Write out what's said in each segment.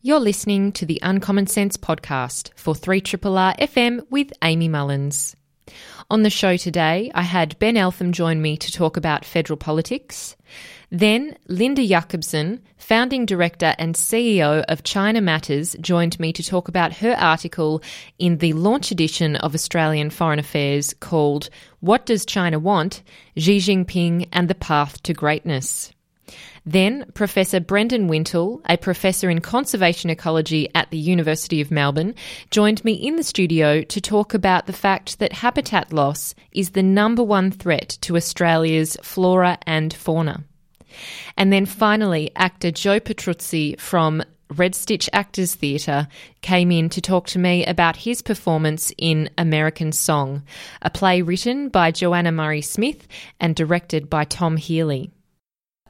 You're listening to the Uncommon Sense podcast for 3RRR FM with Amy Mullins. On the show today, I had Ben Eltham join me to talk about federal politics. Then, Linda Jakobson, founding director and CEO of China Matters, joined me to talk about her article in the launch edition of Australian Foreign Affairs called What Does China Want? Xi Jinping and the Path to Greatness. Then, Professor Brendan Wintle, a professor in conservation ecology at the University of Melbourne, joined me in the studio to talk about the fact that habitat loss is the number one threat to Australia's flora and fauna. And then finally, actor Joe Petruzzi from Red Stitch Actors Theatre came in to talk to me about his performance in American Song, a play written by Joanna Murray Smith and directed by Tom Healy.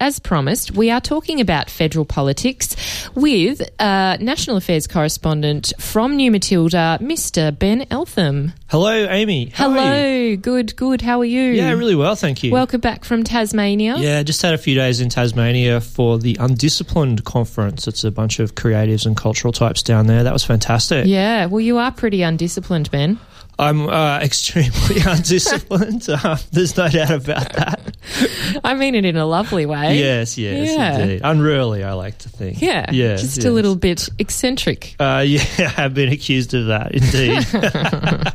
As promised, we are talking about federal politics with uh, National Affairs correspondent from New Matilda, Mr. Ben Eltham. Hello, Amy. How Hello. Good, good. How are you? Yeah, really well, thank you. Welcome back from Tasmania. Yeah, just had a few days in Tasmania for the Undisciplined Conference. It's a bunch of creatives and cultural types down there. That was fantastic. Yeah, well, you are pretty undisciplined, Ben. I'm uh, extremely undisciplined. there's no doubt about that. I mean it in a lovely way. Yes, yes, Yeah. indeed. Unruly, I like to think. Yeah, yes, just yes. a little bit eccentric. Uh, yeah, I've been accused of that, indeed.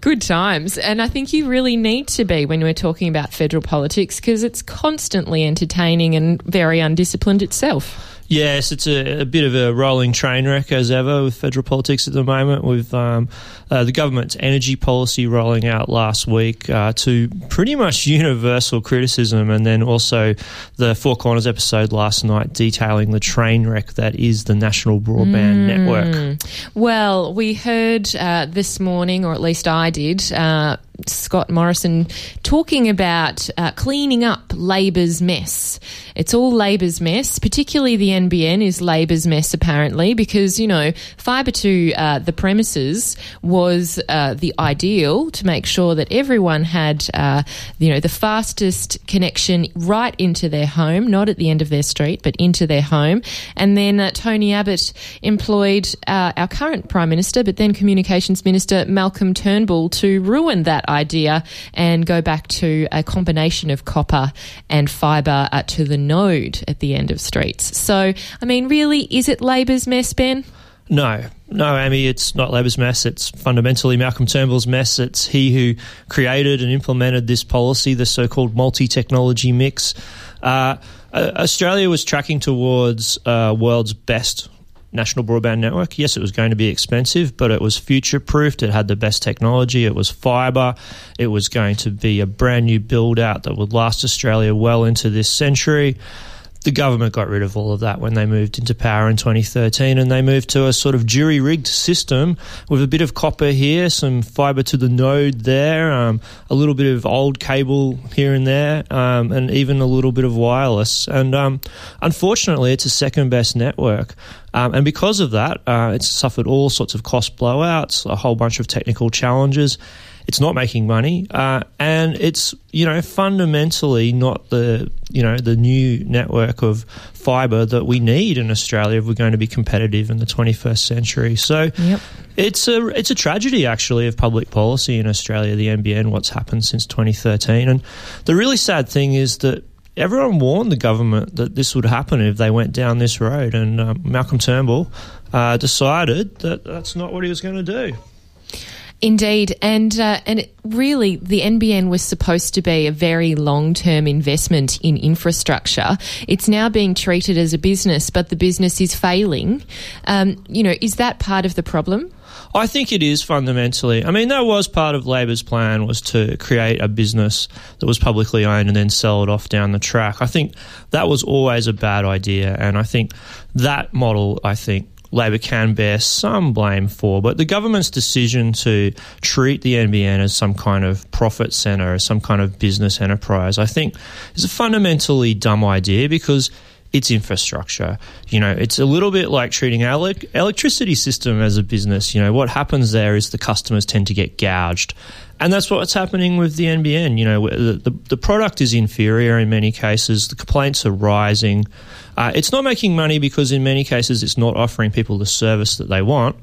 Good times. And I think you really need to be when we're talking about federal politics because it's constantly entertaining and very undisciplined itself. Yes, it's a, a bit of a rolling train wreck as ever with federal politics at the moment. With um, the government's energy policy rolling out last week uh, to pretty much universal criticism, and then also the Four Corners episode last night detailing the train wreck that is the national broadband network. Well, we heard uh, this morning, or at least I did, uh, Scott Morrison talking about uh, cleaning up Labor's mess. It's all Labor's mess, particularly the NBN is Labor's mess, apparently, because, you know, fibre to uh, the premises was uh, the ideal to make sure that everyone had, uh, you know, the fastest connection right into their home, not at the end of their street, but into their home. And then uh, Tony Abbott employed uh, our current Prime Minister, but then Communications Minister Malcolm Turnbull to ruin that idea and go back to a combination of copper and fibre uh, to the node at the end of streets. So, I mean, really, is it Labor's mess, Ben? No, no, Amy, it's not Labor's mess. It's fundamentally Malcolm Turnbull's mess. It's he who created and implemented this policy, the so called multi technology mix. Uh, Australia was tracking towards uh, world's best national broadband network. Yes, it was going to be expensive, but it was future proofed. It had the best technology. It was fibre. It was going to be a brand new build out that would last Australia well into this century the government got rid of all of that when they moved into power in 2013 and they moved to a sort of jury rigged system with a bit of copper here, some fibre to the node there, um, a little bit of old cable here and there, um, and even a little bit of wireless. And um, unfortunately, it's a second best network. Um, and because of that, uh, it's suffered all sorts of cost blowouts, a whole bunch of technical challenges. It's not making money, uh, and it's you know fundamentally not the you know the new network of fibre that we need in Australia if we're going to be competitive in the 21st century. So Yep. it's a it's a tragedy actually of public policy in Australia, the NBN, what's happened since 2013, and the really sad thing is that. Everyone warned the government that this would happen if they went down this road, and um, Malcolm Turnbull uh, decided that that's not what he was going to do. Indeed, and uh, and really, the NBN was supposed to be a very long term investment in infrastructure. It's now being treated as a business, but the business is failing. Um, you know, is that part of the problem? I think it is fundamentally. I mean, that was part of Labor's plan was to create a business that was publicly owned and then sell it off down the track. I think that was always a bad idea, and I think that model, I think. Labor can bear some blame for, but the government's decision to treat the NBN as some kind of profit centre, as some kind of business enterprise, I think is a fundamentally dumb idea because it's infrastructure. You know, it's a little bit like treating our elec- electricity system as a business. You know, what happens there is the customers tend to get gouged. And that's what's happening with the NBN. You know, the, the, the product is inferior in many cases. The complaints are rising. Uh, it's not making money because in many cases it's not offering people the service that they want.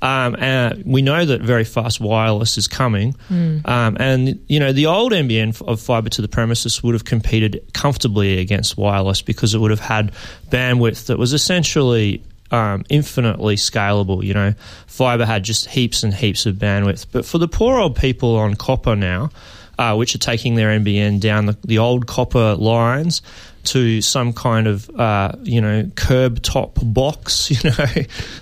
Um, and we know that very fast wireless is coming, mm. um, and you know the old NBN of fibre to the premises would have competed comfortably against wireless because it would have had bandwidth that was essentially um, infinitely scalable. You know, fibre had just heaps and heaps of bandwidth, but for the poor old people on copper now, uh, which are taking their NBN down the, the old copper lines to some kind of uh, you know curb top box, you know,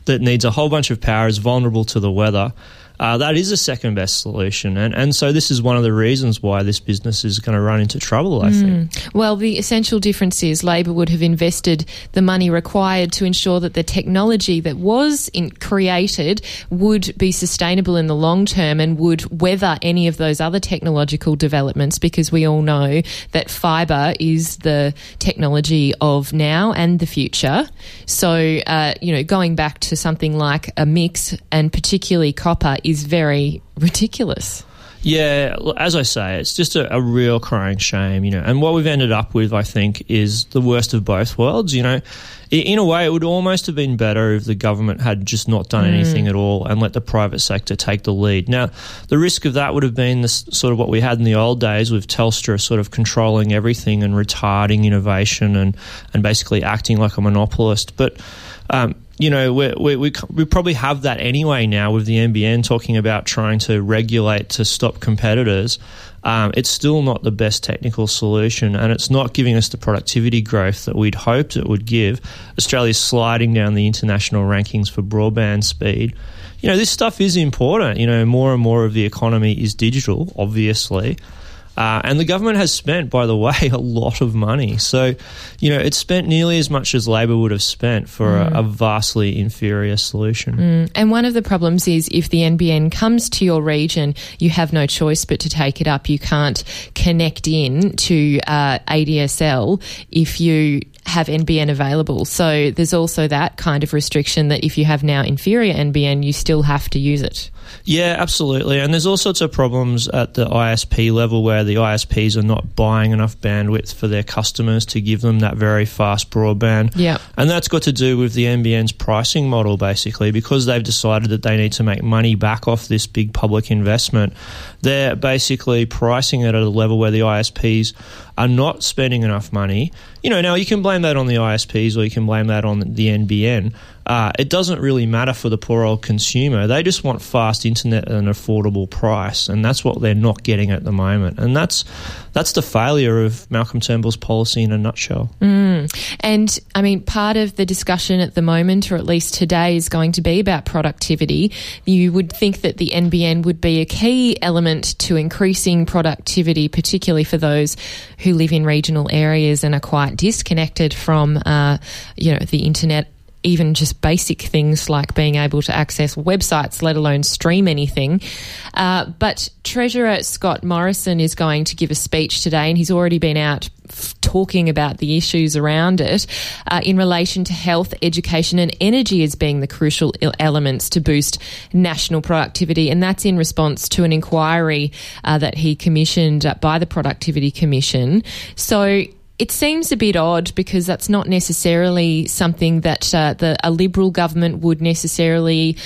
that needs a whole bunch of power, is vulnerable to the weather uh, that is a second best solution. And, and so this is one of the reasons why this business is going to run into trouble, I mm. think. Well, the essential difference is Labor would have invested the money required to ensure that the technology that was in, created would be sustainable in the long term and would weather any of those other technological developments because we all know that fibre is the technology of now and the future. So, uh, you know, going back to something like a mix and particularly copper is very ridiculous. Yeah, as I say, it's just a, a, real crying shame, you know. And what we've ended up with, I think, is the worst of both worlds. You know, in a way, it would almost have been better if the government had just not done mm. anything at all and let the private sector take the lead. Now, the risk of that would have been the, sort of what we had in the old days with Telstra sort of controlling everything and retarding innovation and and basically acting like a monopolist. But um, you know, we, we, we, we probably have that anyway now with the NBN talking about trying to regulate to stop competitors. Um, it's still not the best technical solution, and it's not giving us the productivity growth that we'd hoped it would give. Australia's sliding down the international rankings for broadband speed. You know, this stuff is important. You know, more and more of the economy is digital, obviously. Uh, and the government has spent, by the way, a lot of money. So, you know, it's spent nearly as much as Labor would have spent for mm. a, a, vastly inferior solution. Mm. And one of the problems is if the NBN comes to your region, you have no choice but to take it up. You can't connect in to uh, ADSL if you have NBN available. So there's also that kind of restriction that if you have now inferior NBN, you still have to use it. Yeah, absolutely. And there's all sorts of problems at the ISP level where the ISPs are not buying enough bandwidth for their customers to give them that very fast broadband. Yeah. And that's got to do with the NBN's pricing model, basically, because they've decided that they need to make money back off this big public investment. They're basically pricing it at a level where the ISPs are not spending enough money. You know, now you can blame that on the ISPs or you can blame that on the NBN. Uh, it doesn't really matter for the poor old consumer. They just want fast internet at an affordable price, and that's what they're not getting at the moment. And that's that's the failure of Malcolm Turnbull's policy in a nutshell. Mm. And I mean, part of the discussion at the moment, or at least today, is going to be about productivity. You would think that the NBN would be a key element to increasing productivity, particularly for those who live in regional areas and are quite disconnected from, uh, you know, the internet even just basic things like being able to access websites, let alone stream anything. Uh, but Treasurer Scott Morrison is going to give a speech today, and he's already been out talking about the issues around it uh, in relation to health, education, and energy as being the crucial elements to boost national productivity. And that's in response to an inquiry uh, that he commissioned by the Productivity Commission. So it seems a bit odd because that's not necessarily something that uh, the, a Liberal government would necessarily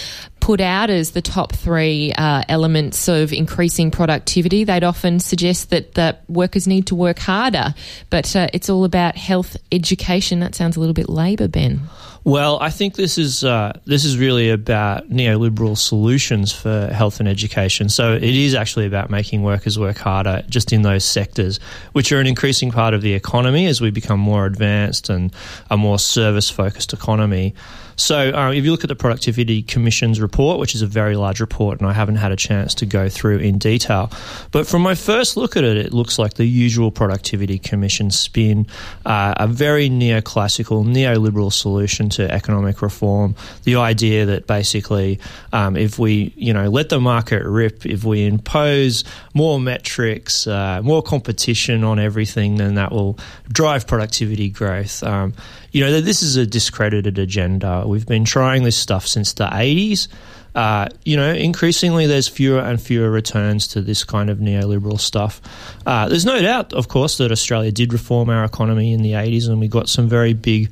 put out as the top three uh, elements of increasing productivity. They'd often suggest that, that workers need to work harder, but uh, it's all about health, education. That sounds a little bit Labor, Ben. Well, I think this is uh, this is really about neoliberal solutions for health and education. So it is actually about making workers work harder, just in those sectors, which are an increasing part of the economy as we become more advanced and a more service focused economy. So, uh, if you look at the Productivity Commission's report, which is a very large report, and I haven't had a chance to go through in detail, but from my first look at it, it looks like the usual Productivity Commission spin, uh, a very neoclassical, neoliberal solution to economic reform. The idea that basically, um, if we, you know, let the market rip, if we impose more metrics, uh, more competition on everything, then that will drive productivity growth. Um, you know, this is a discredited agenda. We've been trying this stuff since the 80s uh, you know, increasingly there's fewer and fewer returns to this kind of neoliberal stuff. Uh, there's no doubt, of course, that Australia did reform our economy in the 80s and we got some very big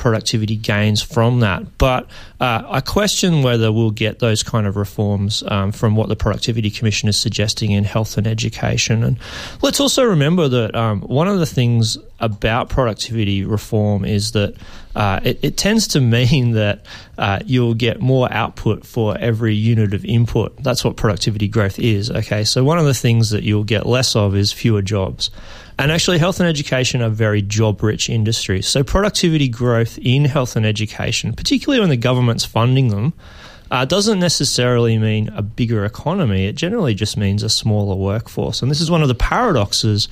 productivity gains from that. But uh, I question whether we'll get those kind of reforms um, from what the Productivity Commission is suggesting in health and education. And let's also remember that um, one of the things about productivity reform is that uh, it, it, tends to mean that uh, you'll get more output for every unit of input. That's what productivity growth is. Okay, so one of the things that you'll get less of is fewer jobs. And actually, health and education are very job rich industries. So, productivity growth in health and education, particularly when the government's funding them, uh, doesn't necessarily mean a bigger economy. It generally just means a smaller workforce. And this is one of the paradoxes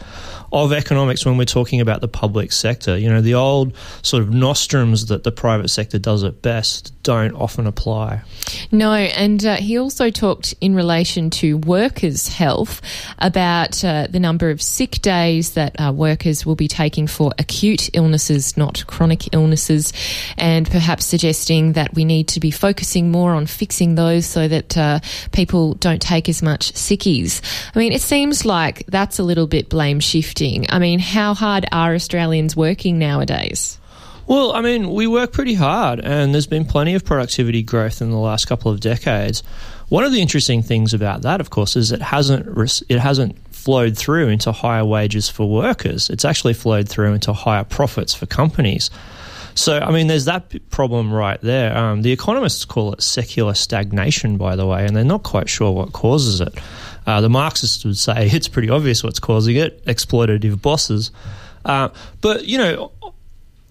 of economics when we're talking about the public sector. You know, the old sort of nostrums that the private sector does at best don't often apply. No, and uh, he also talked in relation to workers' health about uh, the number of sick days that uh, workers will be taking for acute illnesses, not chronic illnesses, and perhaps suggesting that we need to be focusing more on fixing those so that uh, people don't take as much sickies. I mean, it seems like that's a little bit blame shifting. I mean, how hard are Australians working nowadays? Well, I mean, we work pretty hard, and there's been plenty of productivity growth in the last couple of decades. One of the interesting things about that, of course, is it hasn't it hasn't flowed through into higher wages for workers. It's actually flowed through into higher profits for companies. So, I mean, there's that problem right there. Um, the economists call it secular stagnation, by the way, and they're not quite sure what causes it. Uh, the Marxists would say it's pretty obvious what's causing it exploitative bosses. Uh, but, you know,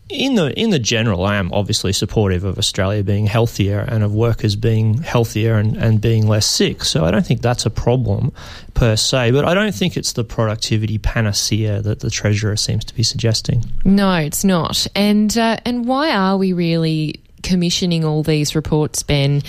in the in the general, I am obviously supportive of Australia being healthier and of workers being healthier and, and being less sick. So I don't think that's a problem per se. But I don't think it's the productivity panacea that the treasurer seems to be suggesting. No, it's not. And uh, and why are we really commissioning all these reports, Ben?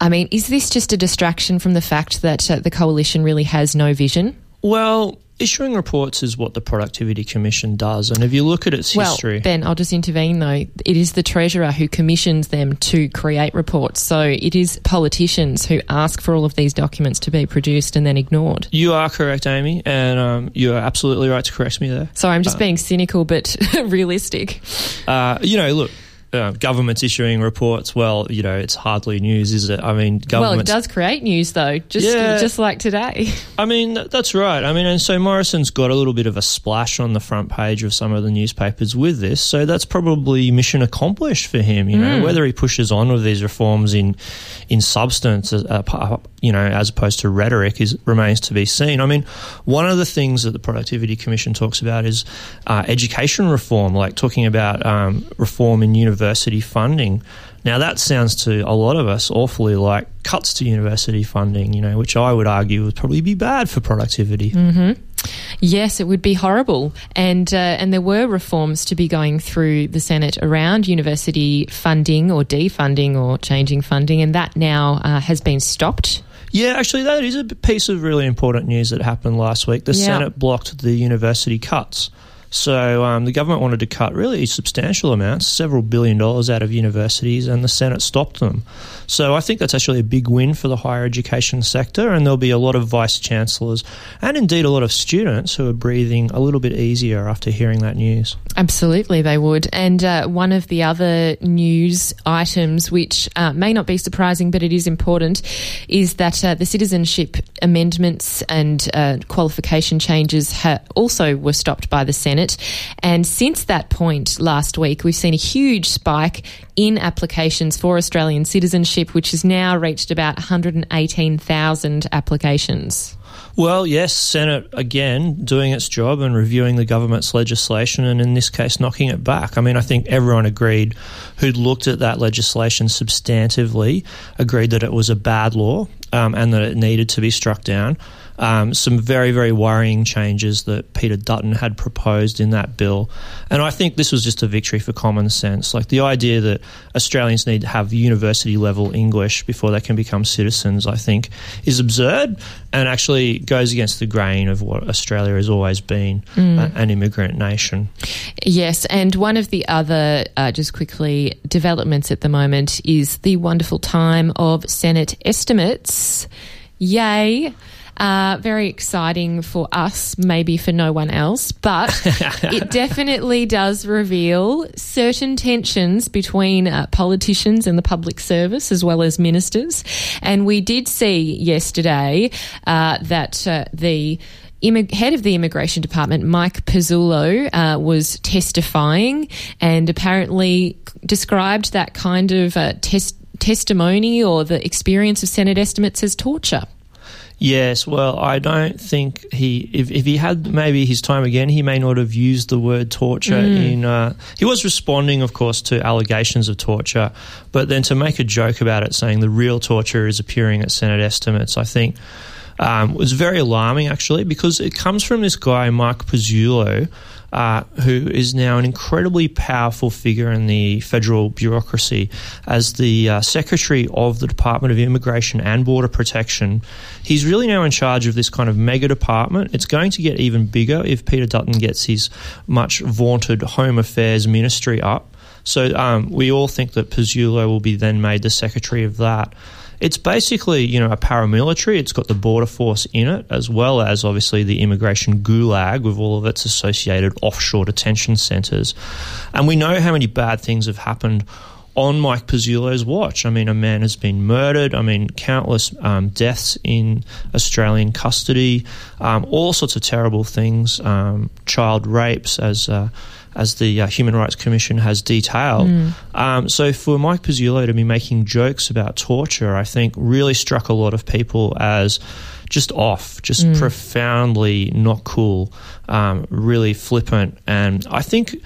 I mean, is this just a distraction from the fact that uh, the coalition really has no vision? Well, issuing reports is what the Productivity Commission does. And if you look at its well, history. Ben, I'll just intervene though. It is the Treasurer who commissions them to create reports. So it is politicians who ask for all of these documents to be produced and then ignored. You are correct, Amy. And um, you are absolutely right to correct me there. Sorry, I'm just uh, being cynical but realistic. Uh, you know, look, uh, governments issuing reports, well, you know, it's hardly news, is it? I mean, government. Well, it does create news, though, just yeah, just like today. I mean, that's right. I mean, and so Morrison's got a little bit of a splash on the front page of some of the newspapers with this, so that's probably mission accomplished for him. You know, mm. whether he pushes on with these reforms in in substance, uh, you know, as opposed to rhetoric, is remains to be seen. I mean, one of the things that the Productivity Commission talks about is uh, education reform, like talking about um, reform in university funding. Now, that sounds to a lot of us awfully like cuts to university funding, you know, which I would argue would probably be bad for productivity. Mm-hmm. Yes, it would be horrible, and uh, and there were reforms to be going through the Senate around university funding or defunding or changing funding, and that now uh, has been stopped. Yeah, actually, that is a piece of really important news that happened last week. The yeah. Senate blocked the university cuts. So um, the government wanted to cut really substantial amounts, several billion dollars out of universities, and the Senate stopped them. So I think that's actually a big win for the higher education sector, and there'll be a lot of vice chancellors and indeed a lot of students who are breathing a little bit easier after hearing that news. Absolutely, they would. And uh, one of the other news items, which uh, may not be surprising but it is important, is that uh, the citizenship amendments and uh, qualification changes ha- also were stopped by the Senate. And since that point last week, we've seen a huge spike in applications for Australian citizenship, which has now reached about 118,000 applications. Well, yes, Senate again doing its job and reviewing the government's legislation, and in this case, knocking it back. I mean, I think everyone agreed who'd looked at that legislation substantively agreed that it was a bad law um, and that it needed to be struck down. Um, some very, very worrying changes that Peter Dutton had proposed in that bill. And I think this was just a victory for common sense. Like the idea that Australians need to have university level English before they can become citizens, I think, is absurd and actually goes against the grain of what Australia has always been mm. an immigrant nation. Yes, and one of the other, uh, just quickly, developments at the moment is the wonderful time of Senate estimates. Yay! Uh, very exciting for us, maybe for no one else, but it definitely does reveal certain tensions between uh, politicians and the public service as well as ministers. And we did see yesterday uh, that uh, the head of the immigration department, Mike Pezzullo, uh, was testifying and apparently described that kind of uh, test- testimony or the experience of Senate estimates as torture. Yes, well, I don't think he. If, if he had maybe his time again, he may not have used the word torture. Mm. In uh, he was responding, of course, to allegations of torture, but then to make a joke about it, saying the real torture is appearing at Senate estimates, I think um, was very alarming actually because it comes from this guy Mark Pezzullo, uh, who is now an incredibly powerful figure in the federal bureaucracy as the uh, Secretary of the Department of Immigration and Border Protection. He's really now in charge of this kind of mega department. It's going to get even bigger if Peter Dutton gets his much vaunted Home Affairs Ministry up. So um, we all think that Pezzullo will be then made the Secretary of that. It's basically, you know, a paramilitary. It's got the border force in it, as well as obviously the immigration gulag with all of its associated offshore detention centres. And we know how many bad things have happened on Mike Pezzullo's watch. I mean, a man has been murdered. I mean, countless um, deaths in Australian custody, um, all sorts of terrible things, um, child rapes, as uh, as the uh, Human Rights Commission has detailed. Mm. Um, so for Mike Pezzullo to be making jokes about torture, I think really struck a lot of people as just off, just mm. profoundly not cool, um, really flippant, and I think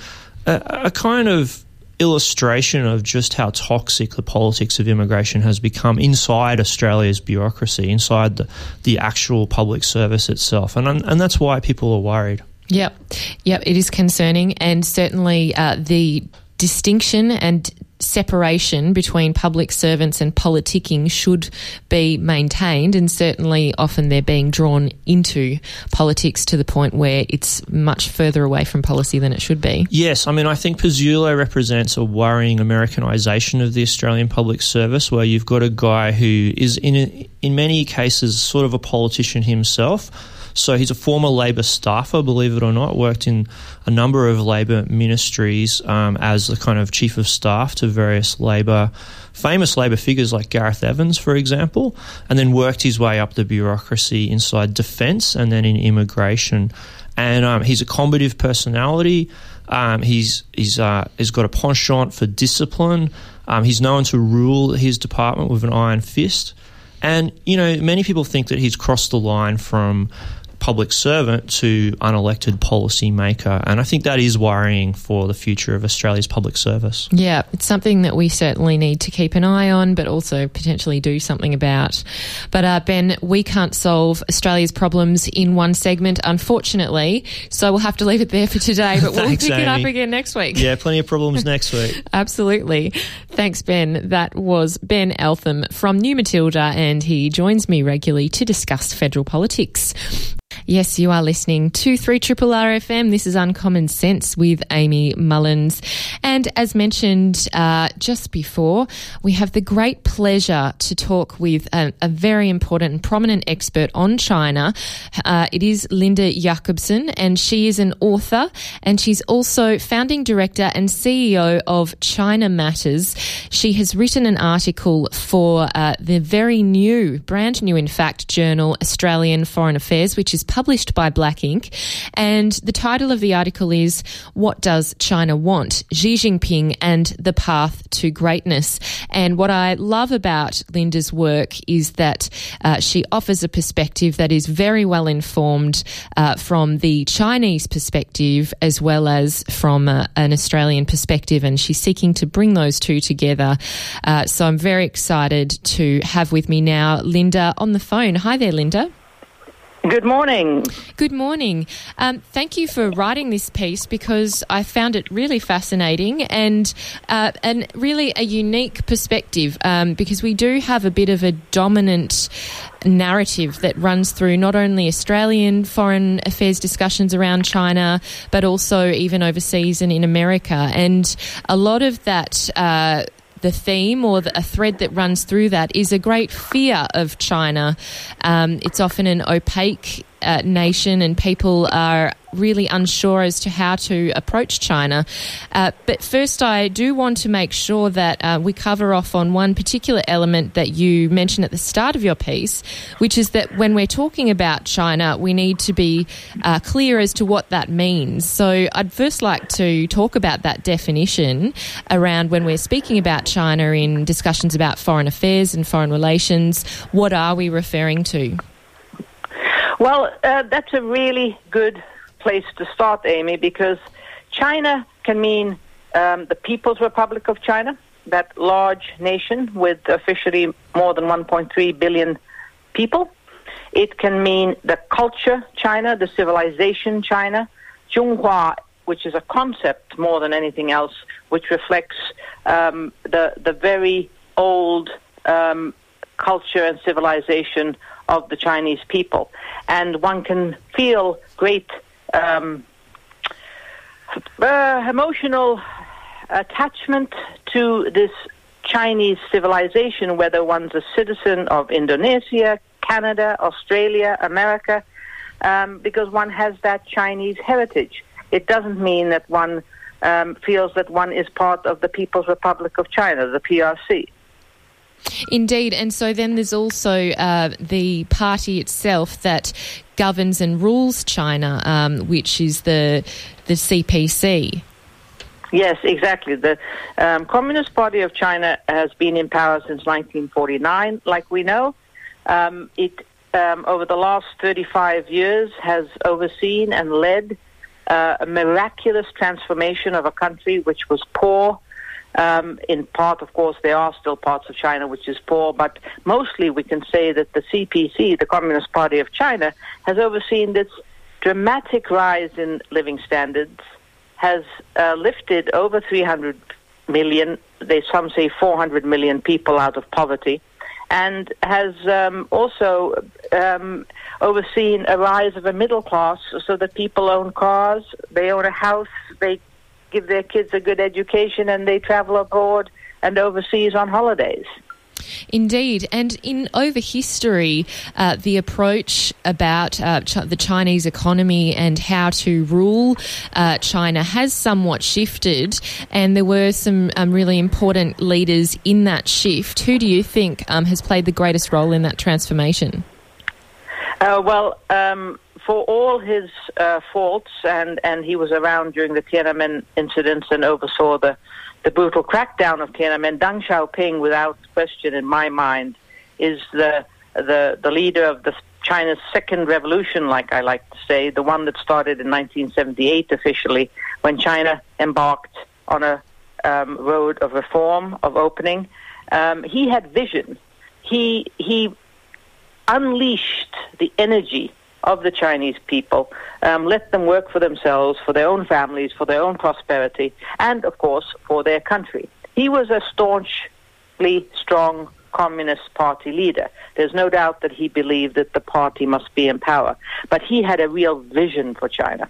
a, a kind of illustration of just how toxic the politics of immigration has become inside Australia's bureaucracy, inside the, the actual public service itself. And, and that's why people are worried. Yep, yep, it is concerning, and certainly uh, the distinction and separation between public servants and politicking should be maintained, and certainly often they're being drawn into politics to the point where it's much further away from policy than it should be. Yes, I mean, I think Pezzullo represents a worrying Americanisation of the Australian public service, where you've got a guy who is in in many cases sort of a politician himself so he's a former Labor staffer, believe it or not, worked in a number of Labor ministries um, as the kind of chief of staff to various Labor, famous Labor figures like Gareth Evans, for example, and then worked his way up the bureaucracy inside defence and then in immigration. And um, he's a combative personality. Um, he's he's uh, he's got a penchant for discipline. Um, he's known to rule his department with an iron fist. And, you know, many people think that he's crossed the line from public servant to unelected policymaker. And I think that is worrying for the future of Australia's public service. Yeah, it's something that we certainly need to keep an eye on, but also potentially do something about. But uh, Ben, we can't solve Australia's problems in one segment, unfortunately. So we'll have to leave it there for today, but we'll Thanks, pick Amy. it up again next week. Yeah, plenty of problems next week. Absolutely. Thanks, Ben. That was Ben Eltham from New Matilda, and he joins me regularly to discuss federal politics. Yes, you are listening to 3 Triple R FM. This is Uncommon Sense with Amy Mullins. And as mentioned uh, just before, we have the great pleasure to talk with a, a very important and prominent expert on China. Uh, it is Linda Jakobson, and she is an author and she's also founding director and CEO of China Matters. She has written an article for uh, the very new, brand new, in fact, journal Australian Foreign Affairs, which is published by Black Ink. And the title of the article is What Does China Want? Xi Jinping and the Path to Greatness. And what I love about Linda's work is that uh, she offers a perspective that is very well informed uh, from the Chinese perspective as well as from uh, an Australian perspective. And she's seeking to bring those two together. Uh, so I'm very excited to have with me now Linda on the phone. Hi there, Linda. Good morning. Good morning. Um, thank you for writing this piece because I found it really fascinating and uh, and really a unique perspective um, because we do have a bit of a dominant narrative that runs through not only Australian foreign affairs discussions around China but also even overseas and in America and a lot of that. Uh, the theme or the, a thread that runs through that is a great fear of China. Um, it's often an opaque uh, nation, and people are really unsure as to how to approach China. Uh, but first, I do want to make sure that uh, we cover off on one particular element that you mentioned at the start of your piece, which is that when we're talking about China, we need to be uh, clear as to what that means. So, I'd first like to talk about that definition around when we're speaking about China in discussions about foreign affairs and foreign relations. What are we referring to? Well, uh, that's a really good place to start, Amy, because China can mean um, the People's Republic of China, that large nation with officially more than 1.3 billion people. It can mean the culture China, the civilization China, Zhonghua, which is a concept more than anything else, which reflects um, the the very old um, culture and civilization of the Chinese people. And one can feel great um, uh, emotional attachment to this Chinese civilization, whether one's a citizen of Indonesia, Canada, Australia, America, um, because one has that Chinese heritage. It doesn't mean that one um, feels that one is part of the People's Republic of China, the PRC. Indeed, and so then there's also uh, the party itself that governs and rules China, um, which is the the CPC. Yes, exactly. The um, Communist Party of China has been in power since 1949, like we know. Um, it um, over the last 35 years has overseen and led uh, a miraculous transformation of a country which was poor um, in part, of course, there are still parts of China which is poor, but mostly we can say that the CPC, the Communist Party of China, has overseen this dramatic rise in living standards, has uh, lifted over 300 million, they some say 400 million people out of poverty, and has um, also um, overseen a rise of a middle class so that people own cars, they own a house, they give their kids a good education and they travel abroad and overseas on holidays. Indeed, and in over history, uh, the approach about uh, ch- the Chinese economy and how to rule uh, China has somewhat shifted, and there were some um, really important leaders in that shift. Who do you think um, has played the greatest role in that transformation? Uh, well, um, for all his uh, faults, and, and he was around during the Tiananmen incidents and oversaw the, the brutal crackdown of Tiananmen, Deng Xiaoping, without question in my mind, is the, the, the leader of the China's second revolution, like I like to say, the one that started in 1978 officially, when China embarked on a um, road of reform, of opening. Um, he had vision. He, he unleashed the energy of the Chinese people, um, let them work for themselves, for their own families, for their own prosperity, and of course for their country. He was a staunchly strong Communist Party leader. There's no doubt that he believed that the party must be in power, but he had a real vision for China.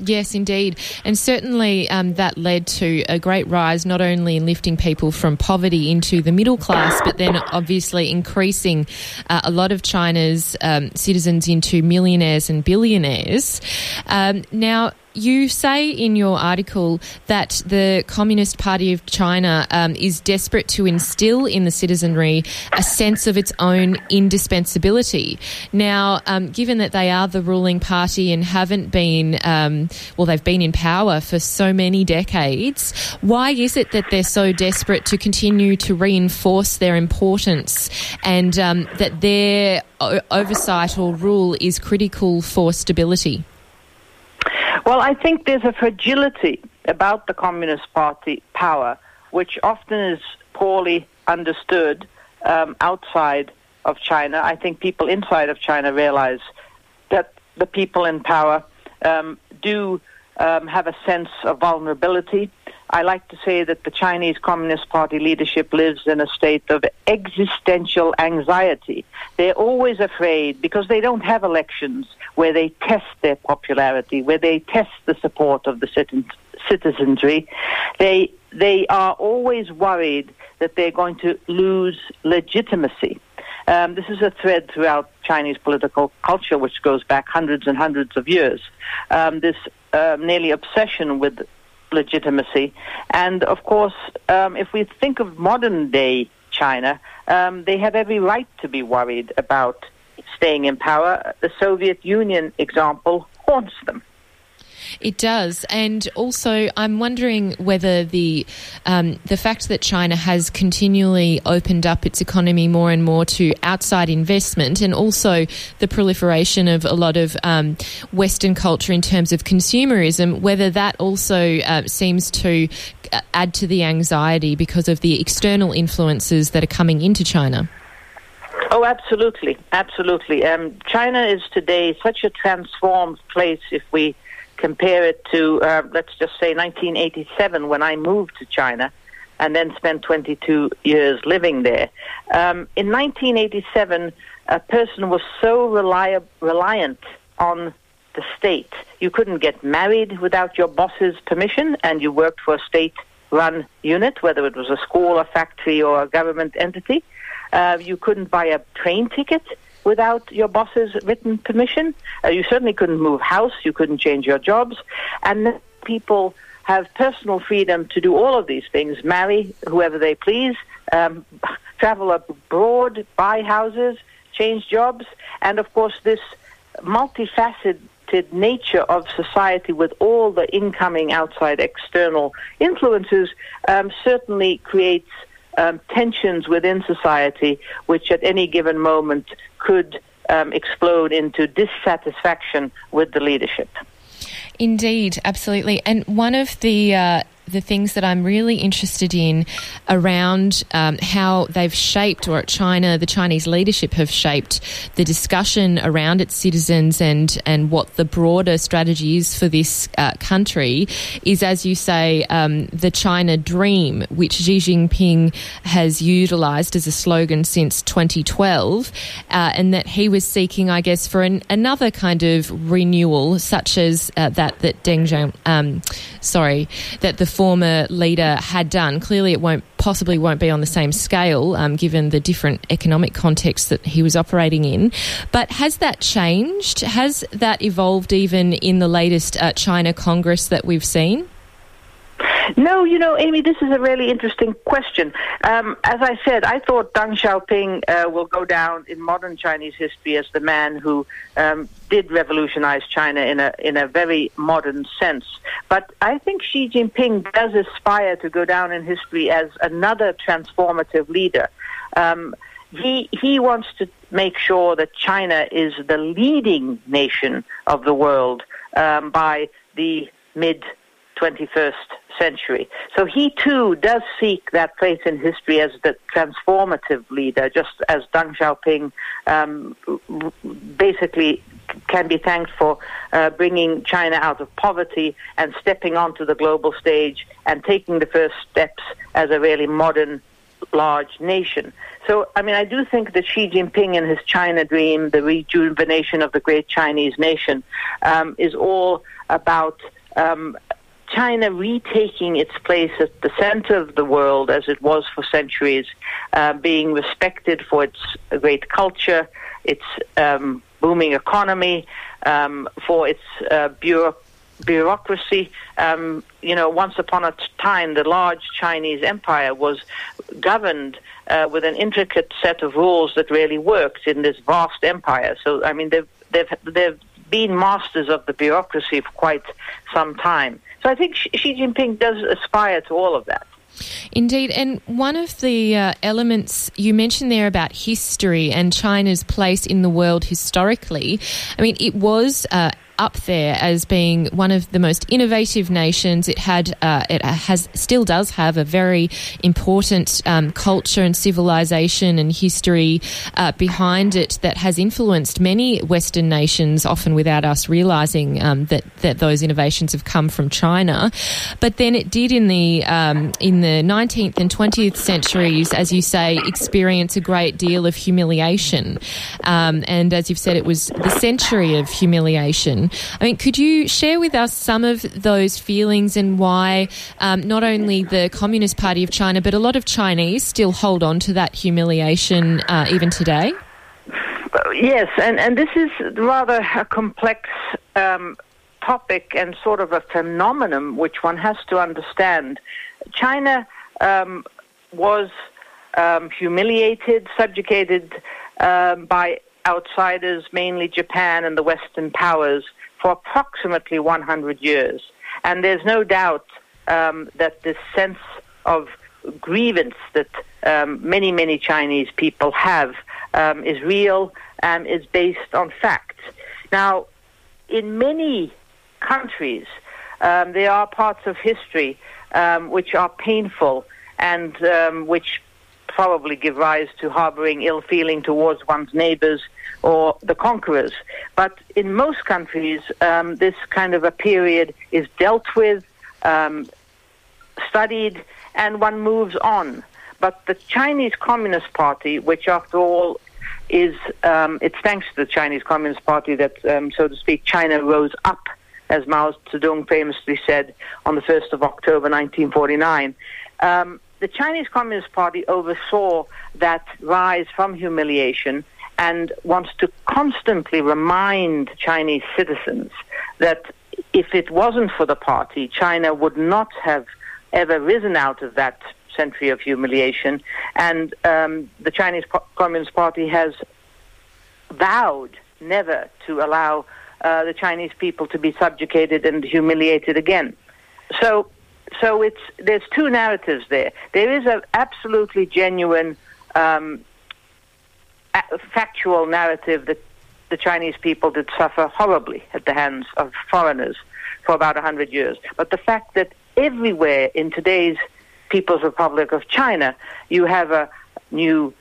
Yes, indeed. And certainly um, that led to a great rise, not only in lifting people from poverty into the middle class, but then obviously increasing uh, a lot of China's um, citizens into millionaires and billionaires. Um, now, you say in your article that the Communist Party of China um, is desperate to instill in the citizenry a sense of its own indispensability. Now, um, given that they are the ruling party and haven't been, um, well, they've been in power for so many decades, why is it that they're so desperate to continue to reinforce their importance and um, that their oversight or rule is critical for stability? Well, I think there's a fragility about the Communist Party power, which often is poorly understood um, outside of China. I think people inside of China realize that the people in power um, do um, have a sense of vulnerability. I like to say that the Chinese Communist Party leadership lives in a state of existential anxiety. They're always afraid because they don't have elections where they test their popularity, where they test the support of the citizenry. They, they are always worried that they're going to lose legitimacy. Um, this is a thread throughout Chinese political culture, which goes back hundreds and hundreds of years. Um, this uh, nearly obsession with legitimacy. And of course, um, if we think of modern day China, um, they have every right to be worried about staying in power. The Soviet Union example haunts them. It does, and also I'm wondering whether the um, the fact that China has continually opened up its economy more and more to outside investment, and also the proliferation of a lot of um, Western culture in terms of consumerism, whether that also uh, seems to uh, add to the anxiety because of the external influences that are coming into China. Oh, absolutely, absolutely. Um, China is today such a transformed place. If we compare it to, uh, let's just say, 1987 when I moved to China and then spent 22 years living there. Um, in 1987, a person was so reliab- reliant on the state. You couldn't get married without your boss's permission, and you worked for a state run unit, whether it was a school, a factory, or a government entity. Uh, you couldn't buy a train ticket without your boss's written permission. Uh, you certainly couldn't move house, you couldn't change your jobs, and people have personal freedom to do all of these things: marry whoever they please, um, travel abroad, buy houses, change jobs, and of course this multifaceted nature of society with all the incoming outside external influences um, certainly creates um, tensions within society, which at any given moment could um, explode into dissatisfaction with the leadership. Indeed, absolutely. And one of the uh, the things that I'm really interested in around um, how they've shaped, or at China, the Chinese leadership have shaped the discussion around its citizens and and what the broader strategy is for this uh, country is, as you say, um, the China Dream, which Xi Jinping has utilised as a slogan since 2012, uh, and that he was seeking, I guess, for an, another kind of renewal, such as uh, that that Deng Zhang, um, sorry, that the former leader had done. Clearly, it won't possibly won't be on the same scale, um, given the different economic context that he was operating in. But has that changed? Has that evolved even in the latest uh, China Congress that we've seen? No, you know, Amy, this is a really interesting question. Um, as I said, I thought Deng Xiaoping uh, will go down in modern Chinese history as the man who um, did revolutionize China in a in a very modern sense. But I think Xi Jinping does aspire to go down in history as another transformative leader. Um, he he wants to make sure that China is the leading nation of the world um, by the mid 21st century. So he too does seek that place in history as the transformative leader, just as Deng Xiaoping um, basically can be thanked for uh, bringing China out of poverty and stepping onto the global stage and taking the first steps as a really modern, large nation. So, I mean, I do think that Xi Jinping and his China dream, the rejuvenation of the great Chinese nation, um, is all about um, China retaking its place at the center of the world as it was for centuries, uh, being respected for its great culture, its um, booming economy, um, for its uh, bureau- bureaucracy. Um, you know, once upon a time, the large Chinese empire was governed uh, with an intricate set of rules that really worked in this vast empire. So, I mean, they've, they've, they've been masters of the bureaucracy for quite some time. So I think Xi Jinping does aspire to all of that. Indeed. And one of the uh, elements you mentioned there about history and China's place in the world historically, I mean, it was. Uh, up there as being one of the most innovative nations. It had, uh, it has, still does have a very important um, culture and civilization and history uh, behind it that has influenced many Western nations, often without us realizing um, that that those innovations have come from China. But then it did in the um, in the 19th and 20th centuries, as you say, experience a great deal of humiliation. Um, and as you've said, it was the century of humiliation. I mean, could you share with us some of those feelings and why um, not only the Communist Party of China, but a lot of Chinese still hold on to that humiliation uh, even today? Yes, and, and this is rather a complex um, topic and sort of a phenomenon which one has to understand. China um, was um, humiliated, subjugated um, by outsiders, mainly Japan and the Western powers, for approximately 100 years. And there's no doubt um, that this sense of grievance that um, many, many Chinese people have um, is real and is based on facts. Now, in many countries, um, there are parts of history um, which are painful and um, which probably give rise to harboring ill feeling towards one's neighbors or the conquerors. But in most countries, um, this kind of a period is dealt with, um, studied, and one moves on. But the Chinese Communist Party, which after all is, um, it's thanks to the Chinese Communist Party that, um, so to speak, China rose up, as Mao Zedong famously said on the 1st of October 1949. Um, the Chinese Communist Party oversaw that rise from humiliation and wants to constantly remind Chinese citizens that if it wasn't for the party, China would not have ever risen out of that century of humiliation. And um, the Chinese Communist Party has vowed never to allow uh, the Chinese people to be subjugated and humiliated again. So, so it's there's two narratives there. There is an absolutely genuine, um, factual narrative that the Chinese people did suffer horribly at the hands of foreigners for about a hundred years. But the fact that everywhere in today's People's Republic of China, you have a new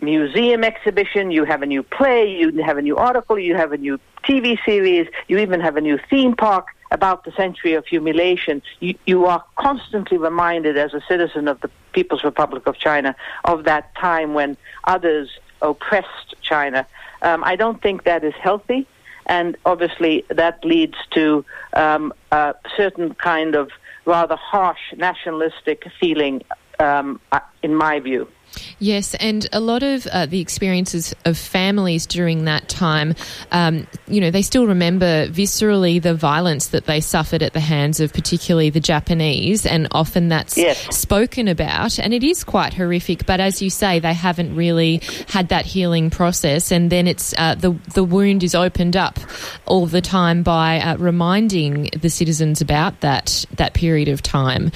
museum exhibition, you have a new play, you have a new article, you have a new TV series, you even have a new theme park about the century of humiliation. You, you are constantly reminded as a citizen of the People's Republic of China of that time when others oppressed China. Um, I don't think that is healthy, and obviously that leads to um, a certain kind of rather harsh nationalistic feeling, um, uh, in my view. Yes, and a lot of uh, the experiences of families during that time, um, you know, they still remember viscerally the violence that they suffered at the hands of particularly the Japanese, and often that's yes. spoken about, and it is quite horrific. But as you say, they haven't really had that healing process, and then it's uh, the the wound is opened up all the time by uh, reminding the citizens about that that period of time.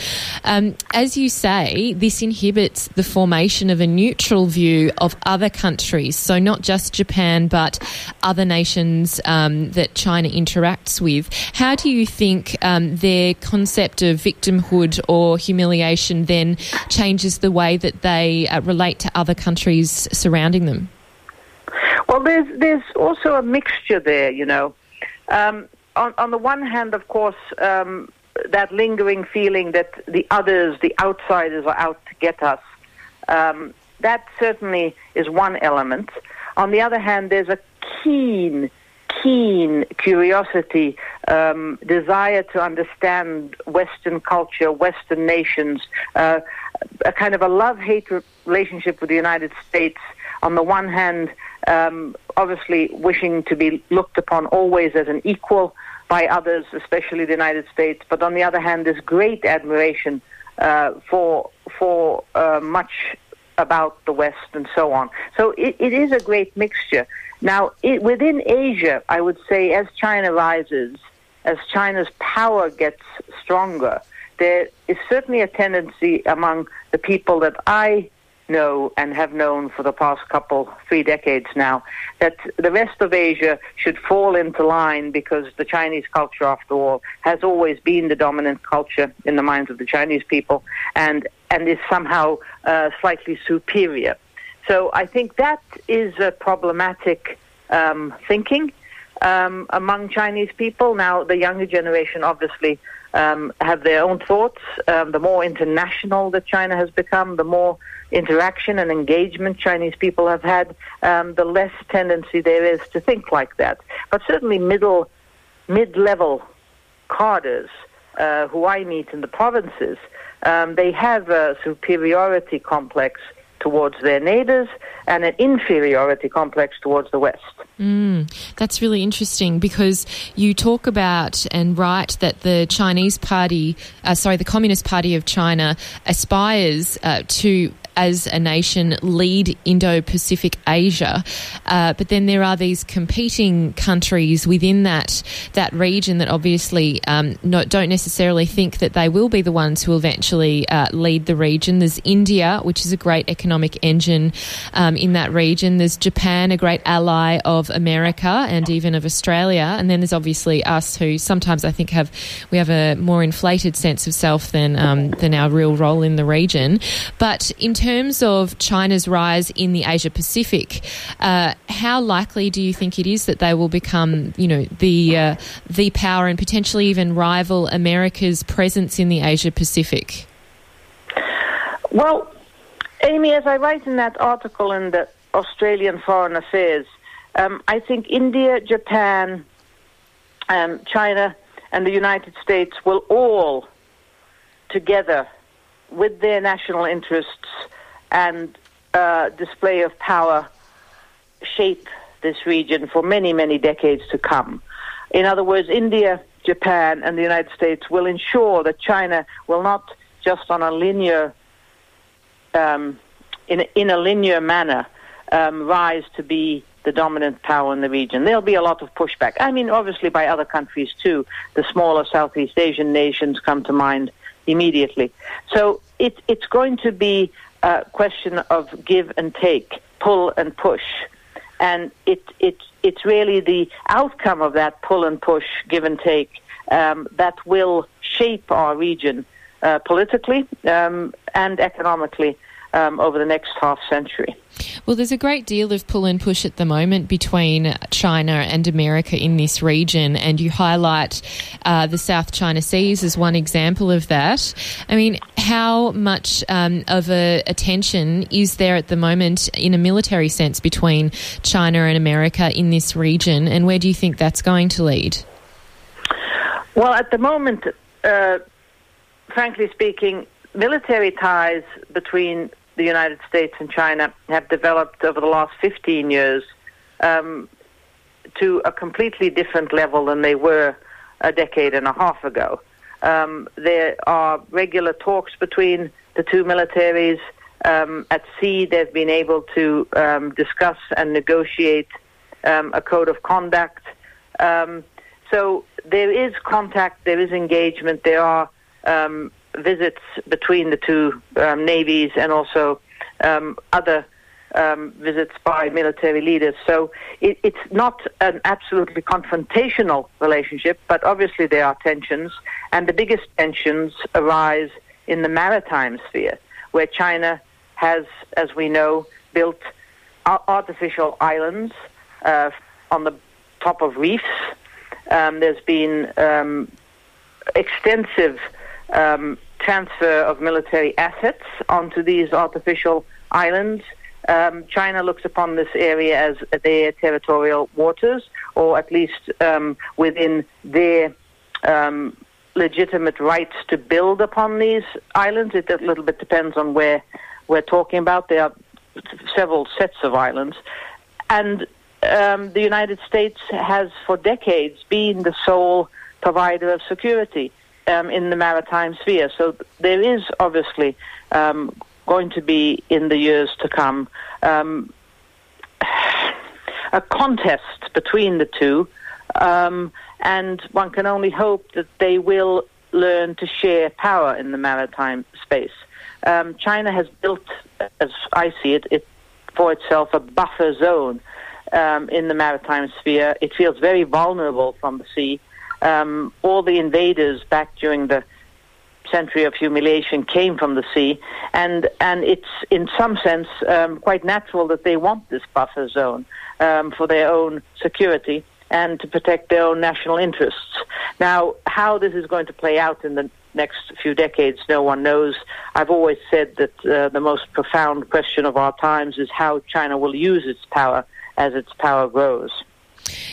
Um, as you say, this inhibits the formation of a neutral view of other countries. So, not just Japan, but other nations um, that China interacts with. How do you think um, their concept of victimhood or humiliation then changes the way that they uh, relate to other countries surrounding them? Well, there's there's also a mixture there, you know. Um, on, on the one hand, of course, um, that lingering feeling that the others, the outsiders, are out to get us. Um, that certainly is one element. On the other hand, there's a keen, keen curiosity, um, desire to understand Western culture, Western nations, uh, a kind of a love-hate relationship with the United States. On the one hand, um, obviously wishing to be looked upon always as an equal by others, especially the United States. But on the other hand, this great admiration uh, for for uh, much about the West and so on. So it, it is a great mixture. Now, it, within Asia, I would say as China rises, as China's power gets stronger, there is certainly a tendency among the people that I know and have known for the past couple, three decades now, that the rest of Asia should fall into line because the Chinese culture, after all, has always been the dominant culture in the minds of the Chinese people and, and is somehow uh, slightly superior. So I think that is a problematic um, thinking um, among Chinese people. Now, the younger generation obviously um, have their own thoughts. Um, the more international that China has become, the more interaction and engagement Chinese people have had, um, the less tendency there is to think like that. But certainly, middle, mid-level cadres uh, who I meet in the provinces, um, they have a superiority complex towards their neighbors and an inferiority complex towards the West. Mm, that's really interesting because you talk about and write that the Chinese Party, uh, sorry, the Communist Party of China aspires uh, to as a nation lead Indo Pacific Asia. Uh, but then there are these competing countries within that that region that obviously um, not, don't necessarily think that they will be the ones who eventually uh, lead the region. There's India, which is a great economic engine um, in that region. There's Japan, a great ally of America and even of Australia. And then there's obviously us, who sometimes I think have we have a more inflated sense of self than um, than our real role in the region. But in terms of China's rise in the Asia Pacific, uh, how likely do you think it is that they will become, you know, the uh, the power and potentially even rival America's presence in the Asia Pacific? Well, Amy, as I write in that article in the Australian Foreign Affairs, um, I think India, Japan, um, China, and the United States will all together, with their national interests and uh, display of power, shape this region for many, many decades to come. In other words, India, Japan, and the United States will ensure that China will not just on a linear, um, in, in a linear manner, um, rise to be the dominant power in the region. There'll be a lot of pushback. I mean, obviously by other countries too. The smaller Southeast Asian nations come to mind immediately. So it, it's going to be a question of give and take, pull and push. And it, it, it's really the outcome of that pull and push, give and take, um, that will shape our region uh, politically um, and economically um, over the next half century. Well, there's a great deal of pull and push at the moment between China and America in this region, and you highlight uh, the South China Seas as one example of that. I mean, how much um, of a, a tension is there at the moment in a military sense between China and America in this region, and where do you think that's going to lead? Well, at the moment, uh, frankly speaking, military ties between the United States and China have developed over the last 15 years um, to a completely different level than they were a decade and a half ago. Um, there are regular talks between the two militaries. Um, at sea, they've been able to um, discuss and negotiate um, a code of conduct. Um, so there is contact, there is engagement, there are visits between the two um, navies and also um, other um, visits by military leaders. So it, it's not an absolutely confrontational relationship, but obviously there are tensions, and the biggest tensions arise in the maritime sphere, where China has, as we know, built artificial islands uh, on the top of reefs. Um, there's been um, extensive um, transfer of military assets onto these artificial islands. Um, China looks upon this area as their territorial waters, or at least um, within their um, legitimate rights to build upon these islands. It a little bit depends on where we're talking about. There are several sets of islands. And um, the United States has for decades been the sole provider of security um, in the maritime sphere. So there is obviously um, going to be in the years to come um, a contest between the two, um, and one can only hope that they will learn to share power in the maritime space. Um, China has built, as I see it, it for itself a buffer zone um, in the maritime sphere. It feels very vulnerable from the sea. Um, all the invaders back during the century of humiliation came from the sea, and and it's in some sense um, quite natural that they want this buffer zone um, for their own security and to protect their own national interests. Now, how this is going to play out in the next few decades, no one knows. I've always said that uh, the most profound question of our times is how China will use its power as its power grows.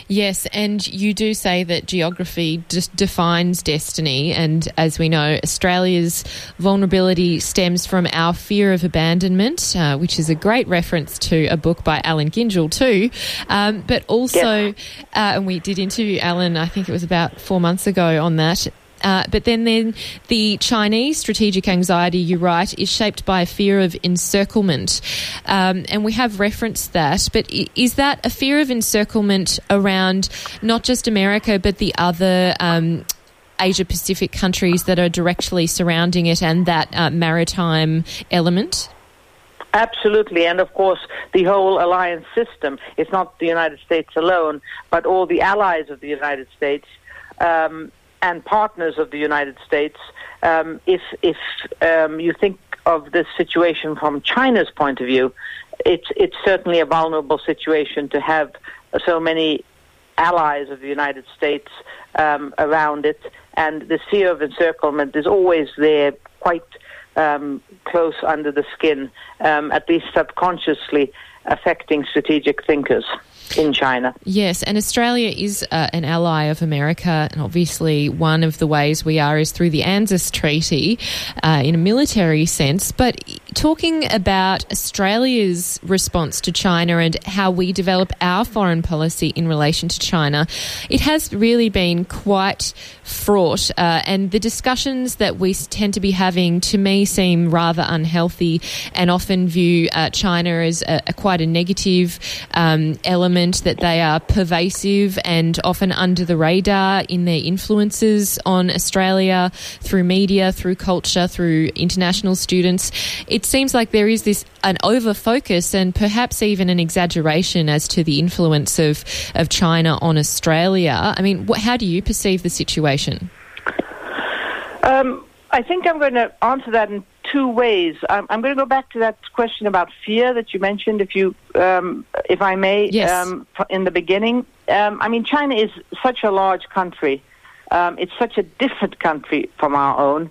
Yes, and you do say that geography just defines destiny. And as we know, Australia's vulnerability stems from our fear of abandonment, uh, which is a great reference to a book by Allan Gyngell, too. Um, but also, uh, and we did interview Allan, I think it was about four months ago on that. Uh, but then, then the Chinese strategic anxiety, you write, is shaped by a fear of encirclement. Um, and we have referenced that. But is that a fear of encirclement around not just America, but the other um, Asia Pacific countries that are directly surrounding it and that uh, maritime element? Absolutely, and of course, the whole alliance system. It's not the United States alone, but all the allies of the United States. Um, and partners of the United States, um, if if um, you think of this situation from China's point of view, it's it's certainly a vulnerable situation to have so many allies of the United States um, around it, and the fear of encirclement is always there, quite um, close under the skin, um, at least subconsciously affecting strategic thinkers in China. Yes, and Australia is uh, an ally of America, and obviously one of the ways we are is through the ANZUS Treaty uh, in a military sense. But talking about Australia's response to China and how we develop our foreign policy in relation to China, it has really been quite fraught, uh, and the discussions that we tend to be having to me seem rather unhealthy and often view uh, China as a, a quite a negative um, element that they are pervasive and often under the radar in their influences on Australia through media, through culture, through international students. It seems like there is this an over focus and perhaps even an exaggeration as to the influence of, of China on Australia. I mean, how do you perceive the situation? Um, I think I'm going to answer that in two ways. I'm, I'm, going to go back to that question about fear that you mentioned, if you, um, if I may, yes. um, in the beginning. Um, I mean, China is such a large country. Um, it's such a different country from our own.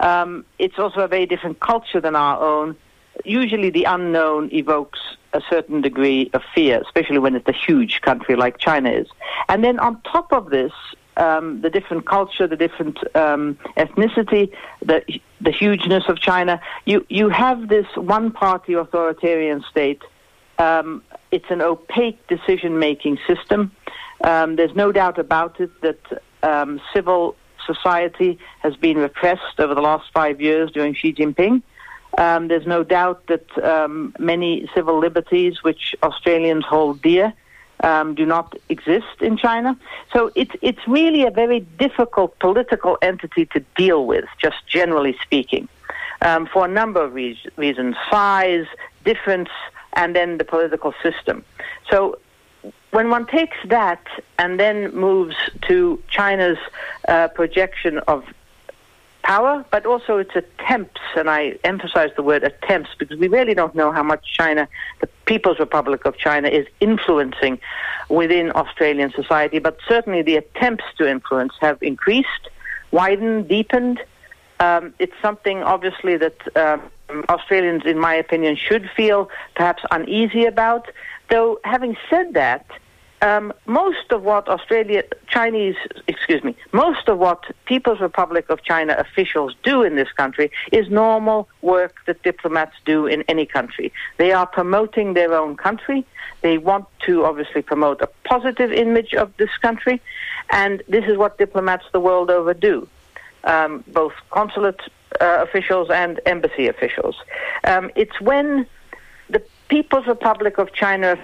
Um, it's also a very different culture than our own. Usually, the unknown evokes a certain degree of fear, especially when it's a huge country like China is. And then on top of this, um, the different culture, the different um, ethnicity, the the hugeness of China. You you have this one-party authoritarian state. Um, it's an opaque decision-making system. Um, there's no doubt about it that um, civil society has been repressed over the last five years during Xi Jinping. Um, there's no doubt that many civil liberties, which Australians hold dear, um, do not exist in China. So it's it's really a very difficult political entity to deal with, just generally speaking, um, for a number of re- reasons: size, difference, and then the political system. So. When one takes that and then moves to China's uh, projection of power, but also its attempts, and I emphasize the word attempts because we really don't know how much China, the People's Republic of China, is influencing within Australian society, but certainly the attempts to influence have increased, widened, deepened. Um, it's something, obviously, that um, Australians, in my opinion, should feel perhaps uneasy about. Though, having said that, um, most of what Australia, Chinese, excuse me, most of what People's Republic of China officials do in this country is normal work that diplomats do in any country. They are promoting their own country. They want to obviously promote a positive image of this country, and this is what diplomats the world over do, um, both consulate uh, officials and embassy officials. Um, it's when the People's Republic of China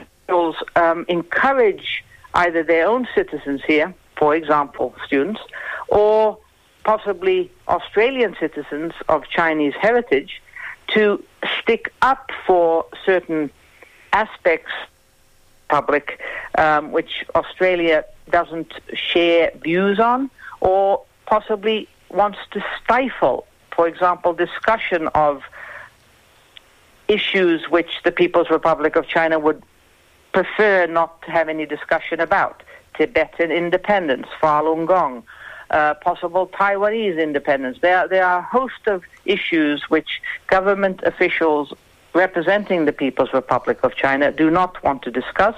um, encourage either their own citizens here, for example, students, or possibly Australian citizens of Chinese heritage to stick up for certain aspects public um, which Australia doesn't share views on or possibly wants to stifle, for example, discussion of issues which the People's Republic of China would prefer not to have any discussion about. Tibetan independence, Falun Gong, uh, possible Taiwanese independence. There, there are a host of issues which government officials representing the People's Republic of China do not want to discuss.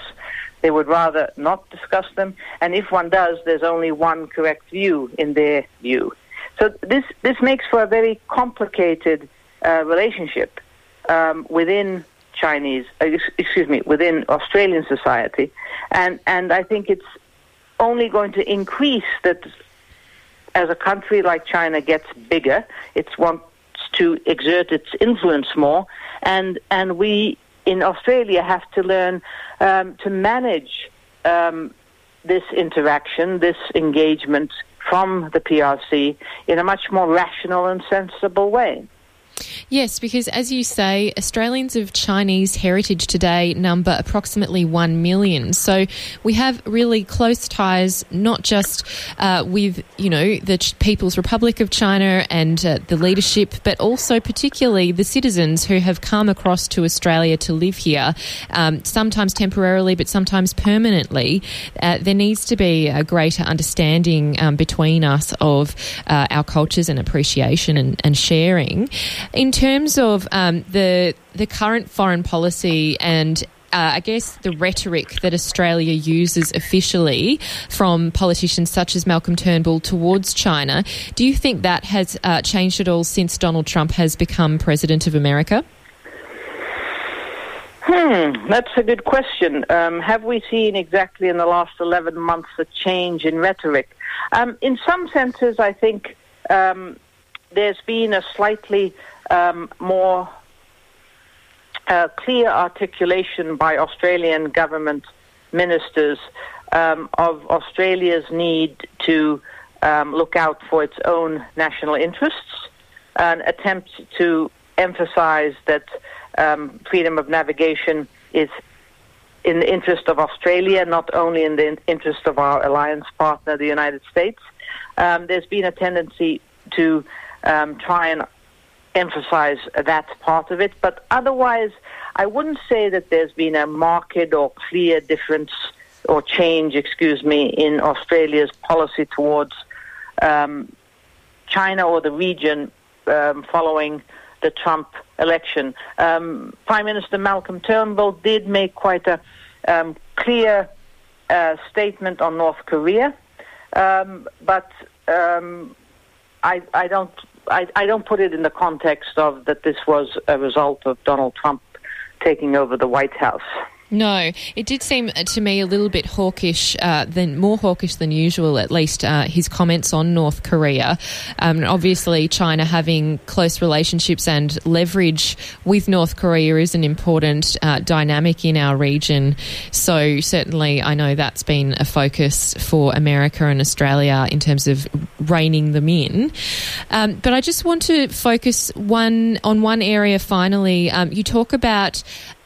They would rather not discuss them. And if one does, there's only one correct view in their view. So this, this makes for a very complicated uh, relationship um, within Chinese, uh, excuse me, within Australian society. And, and I think it's only going to increase that as a country like China gets bigger, it wants to exert its influence more, and and we in Australia have to learn um, to manage um, this interaction, this engagement from the PRC in a much more rational and sensible way. Yes, because as you say, Australians of Chinese heritage today number approximately 1 million. So we have really close ties, not just uh, with, you know, the People's Republic of China and uh, the leadership, but also particularly the citizens who have come across to Australia to live here, um, sometimes temporarily, but sometimes permanently. Uh, there needs to be a greater understanding um, between us of uh, our cultures and appreciation and, and sharing. In terms of um, the the current foreign policy and uh, I guess the rhetoric that Australia uses officially from politicians such as Malcolm Turnbull towards China, do you think that has uh, changed at all since Donald Trump has become president of America? Hmm, that's a good question. Um, have we seen exactly in the last 11 months a change in rhetoric? Um, in some senses, I think um, there's been a slightly um, more uh, clear articulation by Australian government ministers um, of Australia's need to um, look out for its own national interests and attempt to emphasize that um, freedom of navigation is in the interest of Australia, not only in the interest of our alliance partner, the United States. Um, there's been a tendency to um, try and emphasize that part of it. But otherwise, I wouldn't say that there's been a marked or clear difference or change, excuse me, in Australia's policy towards um, China or the region um, following the Trump election. Um, Prime Minister Malcolm Turnbull did make quite a um, clear uh, statement on North Korea, um, but um, I, I don't I, I don't put it in the context of that this was a result of Donald Trump taking over the White House. No, it did seem to me a little bit hawkish, uh, than more hawkish than usual. At least uh, his comments on North Korea. Um, obviously, China having close relationships and leverage with North Korea is an important uh, dynamic in our region. So certainly, I know that's been a focus for America and Australia in terms of reining them in. Um, but I just want to focus one on one area. Finally, um, you talk about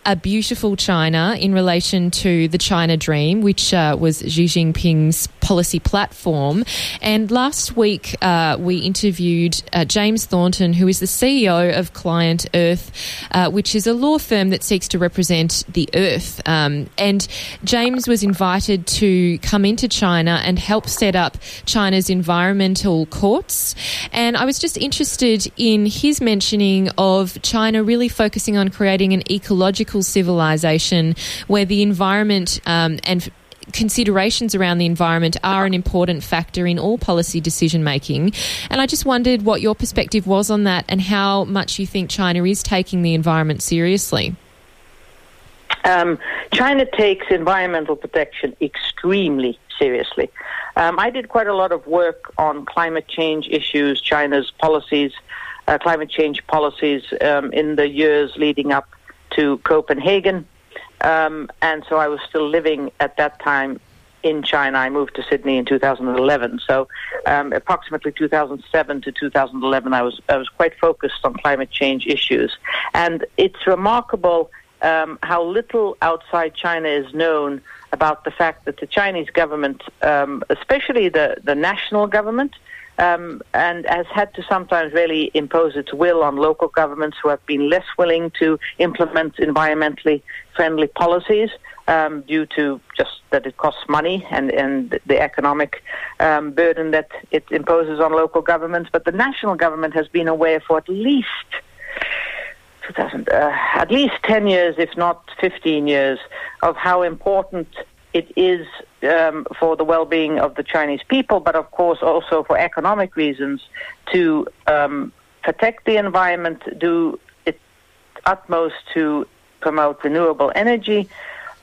a beautiful China in relation to the China Dream, which uh, was Xi Jinping's policy platform. And last week, uh, we interviewed uh, James Thornton, who is the CEO of Client Earth, uh, which is a law firm that seeks to represent the earth. Um, and James was invited to come into China and help set up China's environmental courts. And I was just interested in his mentioning of China really focusing on creating an ecological civilization where the environment um, and considerations around the environment are an important factor in all policy decision making. And I just wondered what your perspective was on that and how much you think China is taking the environment seriously. Um, China takes environmental protection extremely seriously. Um, I did quite a lot of work on climate change issues, China's policies, uh, climate change policies um, in the years leading up to Copenhagen. Um, and so I was still living at that time in China. I moved to Sydney in 2011, so um, approximately 2007 to 2011, I was I was quite focused on climate change issues, and it's remarkable um, how little outside China is known about the fact that the Chinese government, um, especially the the national government, um, and has had to sometimes really impose its will on local governments who have been less willing to implement environmentally friendly policies um, due to just that it costs money and, and the economic um, burden that it imposes on local governments. But the national government has been aware for at least 2000, uh, at least 10 years, if not 15 years, of how important it is um, for the well-being of the Chinese people, but of course also for economic reasons, to um, protect the environment, do its utmost to promote renewable energy.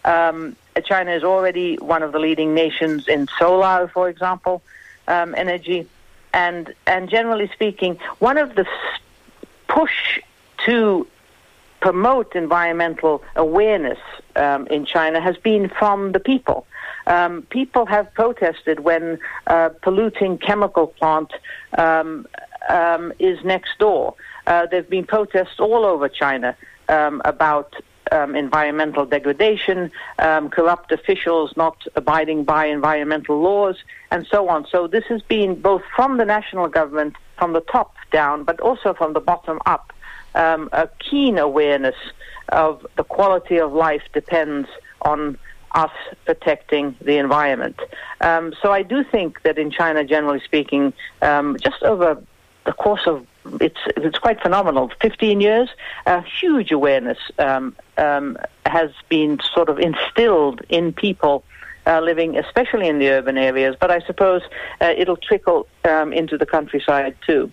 Um, China is already one of the leading nations in solar, for example, um, energy, and and generally speaking, one of the push to promote environmental awareness um, in China has been from the people. Um, people have protested when a polluting chemical plant um, um, is next door. Uh, there have been protests all over China um, about um, environmental degradation, um, corrupt officials not abiding by environmental laws, and so on. So this has been both from the national government, from the top down, but also from the bottom up um, a keen awareness of the quality of life depends on us protecting the environment. Um, so I do think that in China, generally speaking, um, just over the course of it's it's quite phenomenal. Fifteen years, a huge awareness um, um has been sort of instilled in people. Uh, living, especially in the urban areas, but I suppose uh, it'll trickle um, into the countryside too.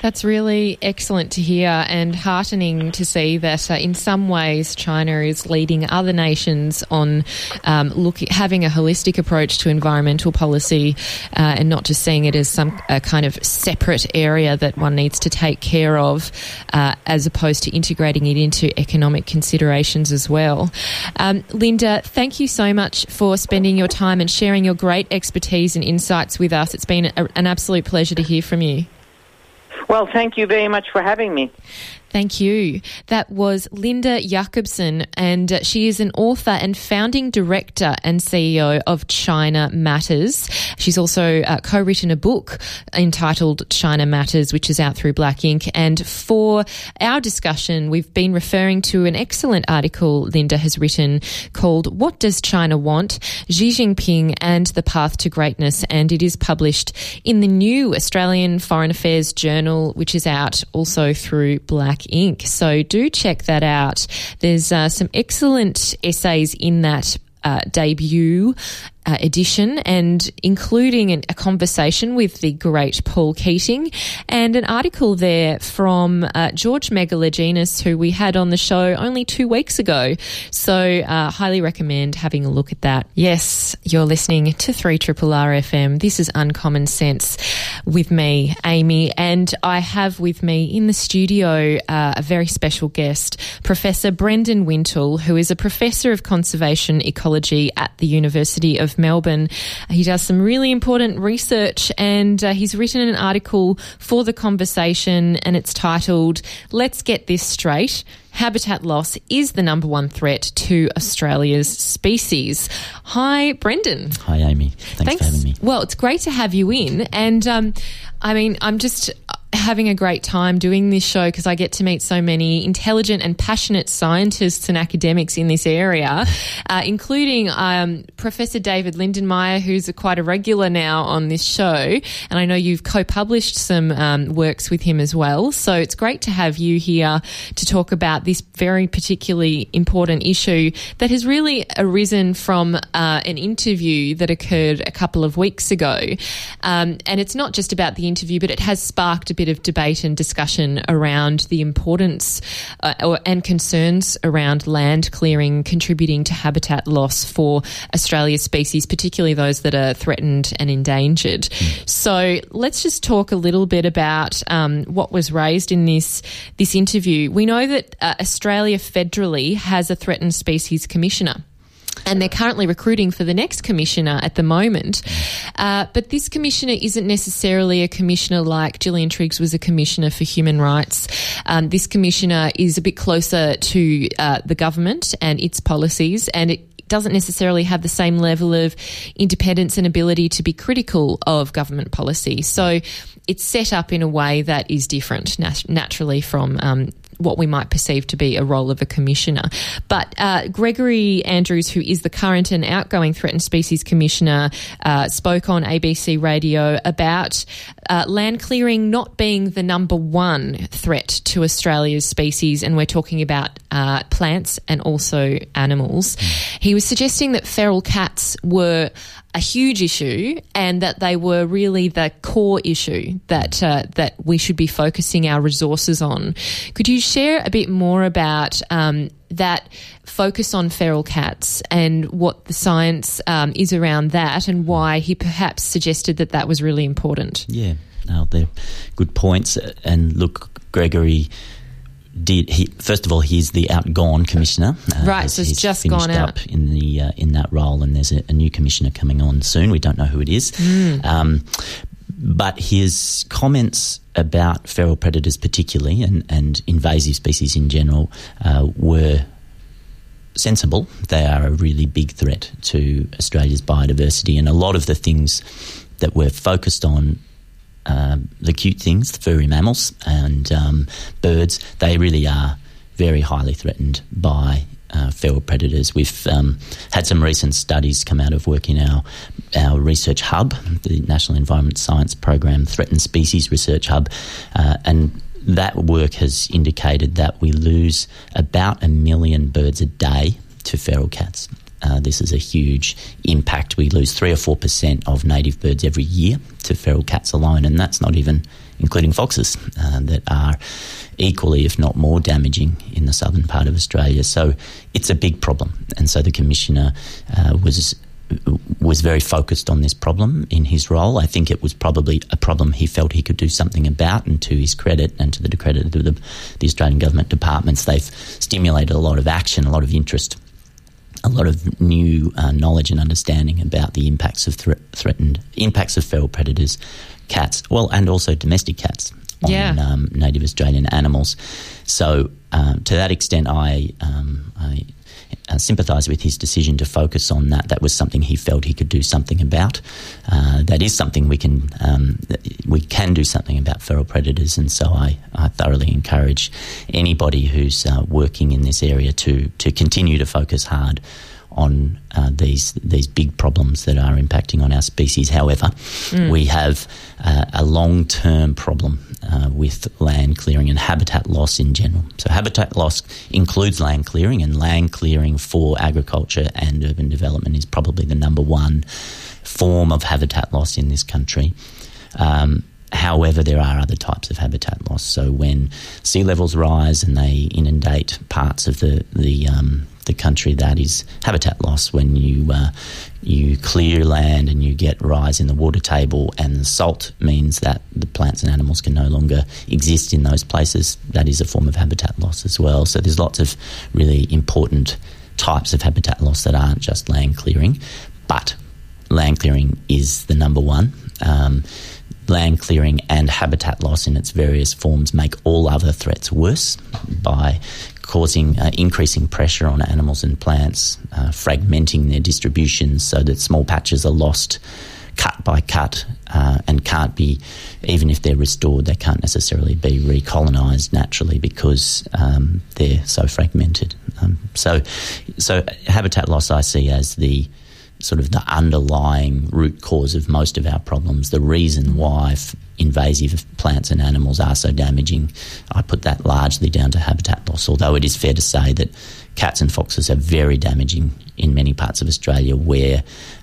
That's really excellent to hear and heartening to see that uh, in some ways China is leading other nations on um, look, having a holistic approach to environmental policy uh, and not just seeing it as some a kind of separate area that one needs to take care of uh, as opposed to integrating it into economic considerations as well. Um, Linda, thank you so much for spending your time and sharing your great expertise and insights with us. It's been a, an absolute pleasure to hear from you. Well, thank you very much for having me. Thank you. That was Linda Jakobson, and she is an author and founding director and CEO of China Matters. She's also uh, co written a book entitled China Matters, which is out through Black Inc. And for our discussion, we've been referring to an excellent article Linda has written called What Does China Want? Xi Jinping and the Path to Greatness. And it is published in the new Australian Foreign Affairs Journal, which is out also through Black Black Inc. So do check that out. There's uh, some excellent essays in that uh, debut uh, edition and including an, a conversation with the great Paul Keating and an article there from uh, George Megalogenis, who we had on the show only two weeks ago. So, uh, highly recommend having a look at that. Yes, you're listening to 3 Triple FM. This is Uncommon Sense with me, Amy, and I have with me in the studio uh, a very special guest, Professor Brendan Wintle, who is a professor of conservation ecology at the University of Melbourne. He does some really important research and uh, he's written an article for the conversation and it's titled Let's Get This Straight. Habitat loss is the number one threat to Australia's species. Hi, Brendan. Hi, Amy. Thanks, Thanks. for having me. Well, it's great to have you in. And um, I mean, I'm just having a great time doing this show because I get to meet so many intelligent and passionate scientists and academics in this area, uh, including um, Professor David Lindenmayer, who's a, quite a regular now on this show. And I know you've co published some um, works with him as well. So it's great to have you here to talk about this very particularly important issue that has really arisen from uh, an interview that occurred a couple of weeks ago. Um, and it's not just about the interview, but it has sparked bit of debate and discussion around the importance uh, or, and concerns around land clearing contributing to habitat loss for Australia's species, particularly those that are threatened and endangered. So let's just talk a little bit about um, what was raised in this this interview. We know that uh, Australia federally has a threatened species commissioner. And they're currently recruiting for the next commissioner at the moment. Uh, but this commissioner isn't necessarily a commissioner like Gillian Triggs was a commissioner for human rights. Um, this commissioner is a bit closer to uh, the government and its policies, and it doesn't necessarily have the same level of independence and ability to be critical of government policy. So it's set up in a way that is different nat- naturally from um, what we might perceive to be a role of a commissioner. But uh, Gregory Andrews, who is the current and outgoing Threatened Species Commissioner, uh, spoke on ABC Radio about uh, land clearing not being the number one threat to Australia's species, and we're talking about uh, plants and also animals. He was suggesting that feral cats were a huge issue and that they were really the core issue that uh, that we should be focusing our resources on. Could you share a bit more about um, that focus on feral cats and what the science um, is around that and why he perhaps suggested that that was really important? Yeah, no, they're good points. And look, Gregory did he first of all he's the outgone commissioner. Uh, right so he's just gone out. in the uh, in that role and there's a, a, new commissioner coming on soon. We don't know who it is. Mm. um, but his comments about feral predators particularly and, and invasive species in general uh, were sensible. They are a really big threat to Australia's biodiversity and a lot of the things that we're focused on um, the cute things, the furry mammals and um, birds, they really are very highly threatened by uh, feral predators. We've um, had some recent studies come out of work in our our research hub, the National Environment Science Program Threatened Species Research Hub, uh, and that work has indicated that we lose about a million birds a day to feral cats. Uh, this is a huge impact. We lose 3 or 4% of native birds every year to feral cats alone, and that's not even including foxes uh, that are equally, if not more, damaging in the southern part of Australia. So it's a big problem, and so the Commissioner uh, was was very focused on this problem in his role. I think it was probably a problem he felt he could do something about, and to his credit and to the credit of the, the Australian government departments, they've stimulated a lot of action, a lot of interest a lot of new uh, knowledge and understanding about the impacts of thre- threatened impacts of feral predators, cats, well, and also domestic cats on yeah. um, native Australian animals. So, um, to that extent, I, um, I uh, sympathise with his decision to focus on that. That was something he felt he could do something about. Uh, that is something we can um, we can do something about feral predators, and so I, I thoroughly encourage anybody who's uh, working in this area to to continue to focus hard on uh, these these big problems that are impacting on our species. However, mm. we have uh, a long term problem uh, with land clearing and habitat loss in general. So, habitat loss includes land clearing, and land clearing for agriculture and urban development is probably the number one form of habitat loss in this country. Um, However, there are other types of habitat loss. So when sea levels rise and they inundate parts of the the um, the country, that is habitat loss. When you uh, you clear land and you get rise in the water table, and the salt means that the plants and animals can no longer exist in those places. That is a form of habitat loss as well. So there's lots of really important types of habitat loss that aren't just land clearing, but land clearing is the number one. Um, land clearing and habitat loss in its various forms make all other threats worse by causing uh, increasing pressure on animals and plants, uh, fragmenting their distributions so that small patches are lost cut by cut uh, and can't be, even if they're restored, they can't necessarily be recolonised naturally because um, they're so fragmented. Um, so, so habitat loss I see as the sort of the underlying root cause of most of our problems, the reason why f- invasive plants and animals are so damaging. I put that largely down to habitat loss, although it is fair to say that cats and foxes are very damaging in many parts of Australia where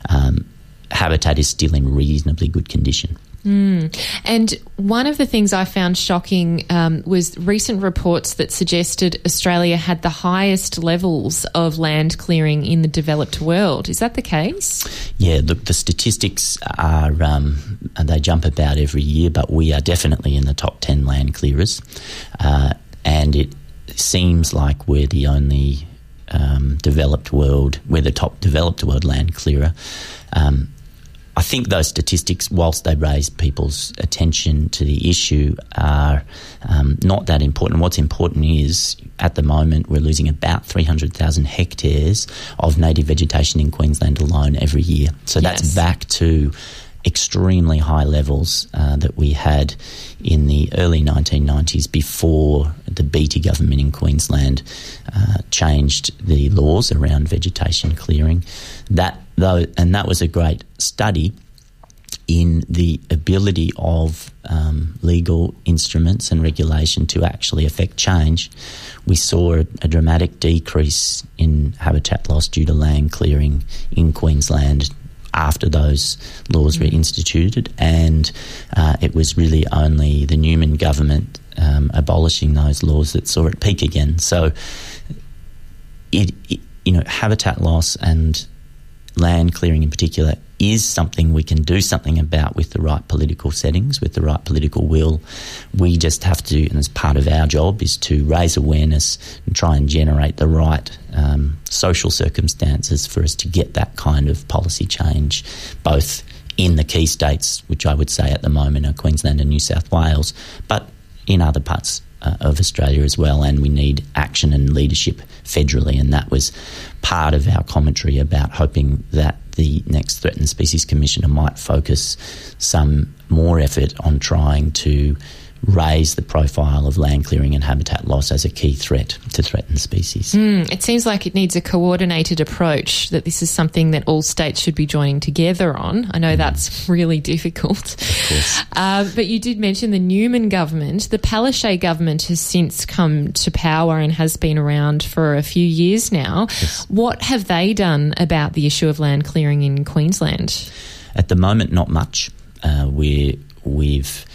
um, habitat is still in reasonably good condition. Mm. And one of the things I found shocking um, was recent reports that suggested Australia had the highest levels of land clearing in the developed world. Is that the case? Yeah, look, the statistics are um, they jump about every year, but we are definitely in the top ten land clearers, uh, and it seems like we're the only um, developed world. We're the top developed world land clearer. Um, I think those statistics, whilst they raise people's attention to the issue, are um, not that important. What's important is at the moment we're losing about 300,000 hectares of native vegetation in Queensland alone every year. So Yes. that's back to extremely high levels uh, that we had in the early 1990s before the Beattie government in Queensland uh, changed the laws around vegetation clearing. That though, and that was a great study in the ability of um, legal instruments and regulation to actually affect change, we saw a, a dramatic decrease in habitat loss due to land clearing in Queensland after those laws were instituted, and uh, it was really only the Newman government um, abolishing those laws that saw it peak again. So, it, it you know habitat loss and land clearing in particular is something we can do something about with the right political settings, with the right political will. We just have to, and as part of our job, is to raise awareness and try and generate the right um, social circumstances for us to get that kind of policy change, both in the key states, which I would say at the moment are Queensland and New South Wales, but in other parts uh, of Australia as well, and we need action and leadership federally. And that was part of our commentary about hoping that the next Threatened Species Commissioner might focus some more effort on trying to raise the profile of land clearing and habitat loss as a key threat to threatened species. Mm, it seems like it needs a coordinated approach, that this is something that all states should be joining together on. I know that's really difficult. Uh, but you did mention the Newman government. The Palaszczuk government has since come to power and has been around for a few years now. What have they done about the issue of land clearing in Queensland? At the moment, not much. Uh, we we've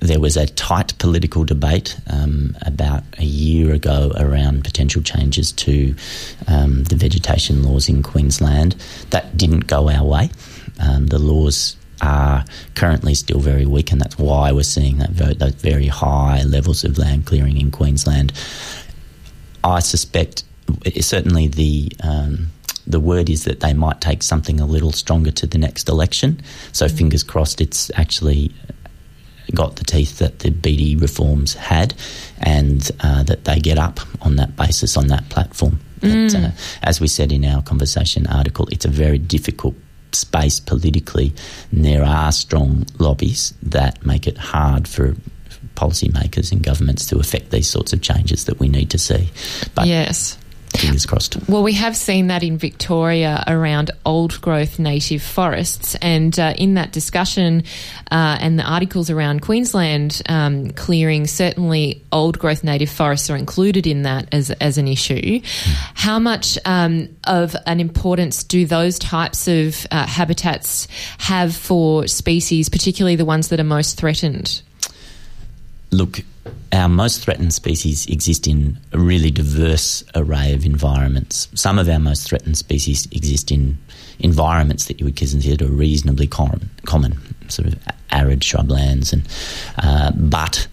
there was a tight political debate um, about a year ago around potential changes to um, the vegetation laws in Queensland. That didn't go our way. Um, the laws are currently still very weak, and that's why we're seeing that very, those very high levels of land clearing in Queensland. I suspect certainly the um, the word is that they might take something a little stronger to the next election. So fingers crossed, it's actually got the teeth that the Beattie reforms had, and uh, that they get up on that basis on that platform. But, uh, as we said in our conversation article, it's a very difficult space politically, and there are strong lobbies that make it hard for policymakers and governments to affect these sorts of changes that we need to see. But yes. Fingers crossed. Well, we have seen that in Victoria around old growth native forests. And uh, in that discussion uh, and the articles around Queensland um, clearing, certainly old growth native forests are included in that as, as an issue. How much um, of an importance do those types of uh, habitats have for species, particularly the ones that are most threatened? Look, our most threatened species exist in a really diverse array of environments. Some of our most threatened species exist in environments that you would consider reasonably common, common sort of arid shrublands, and uh, but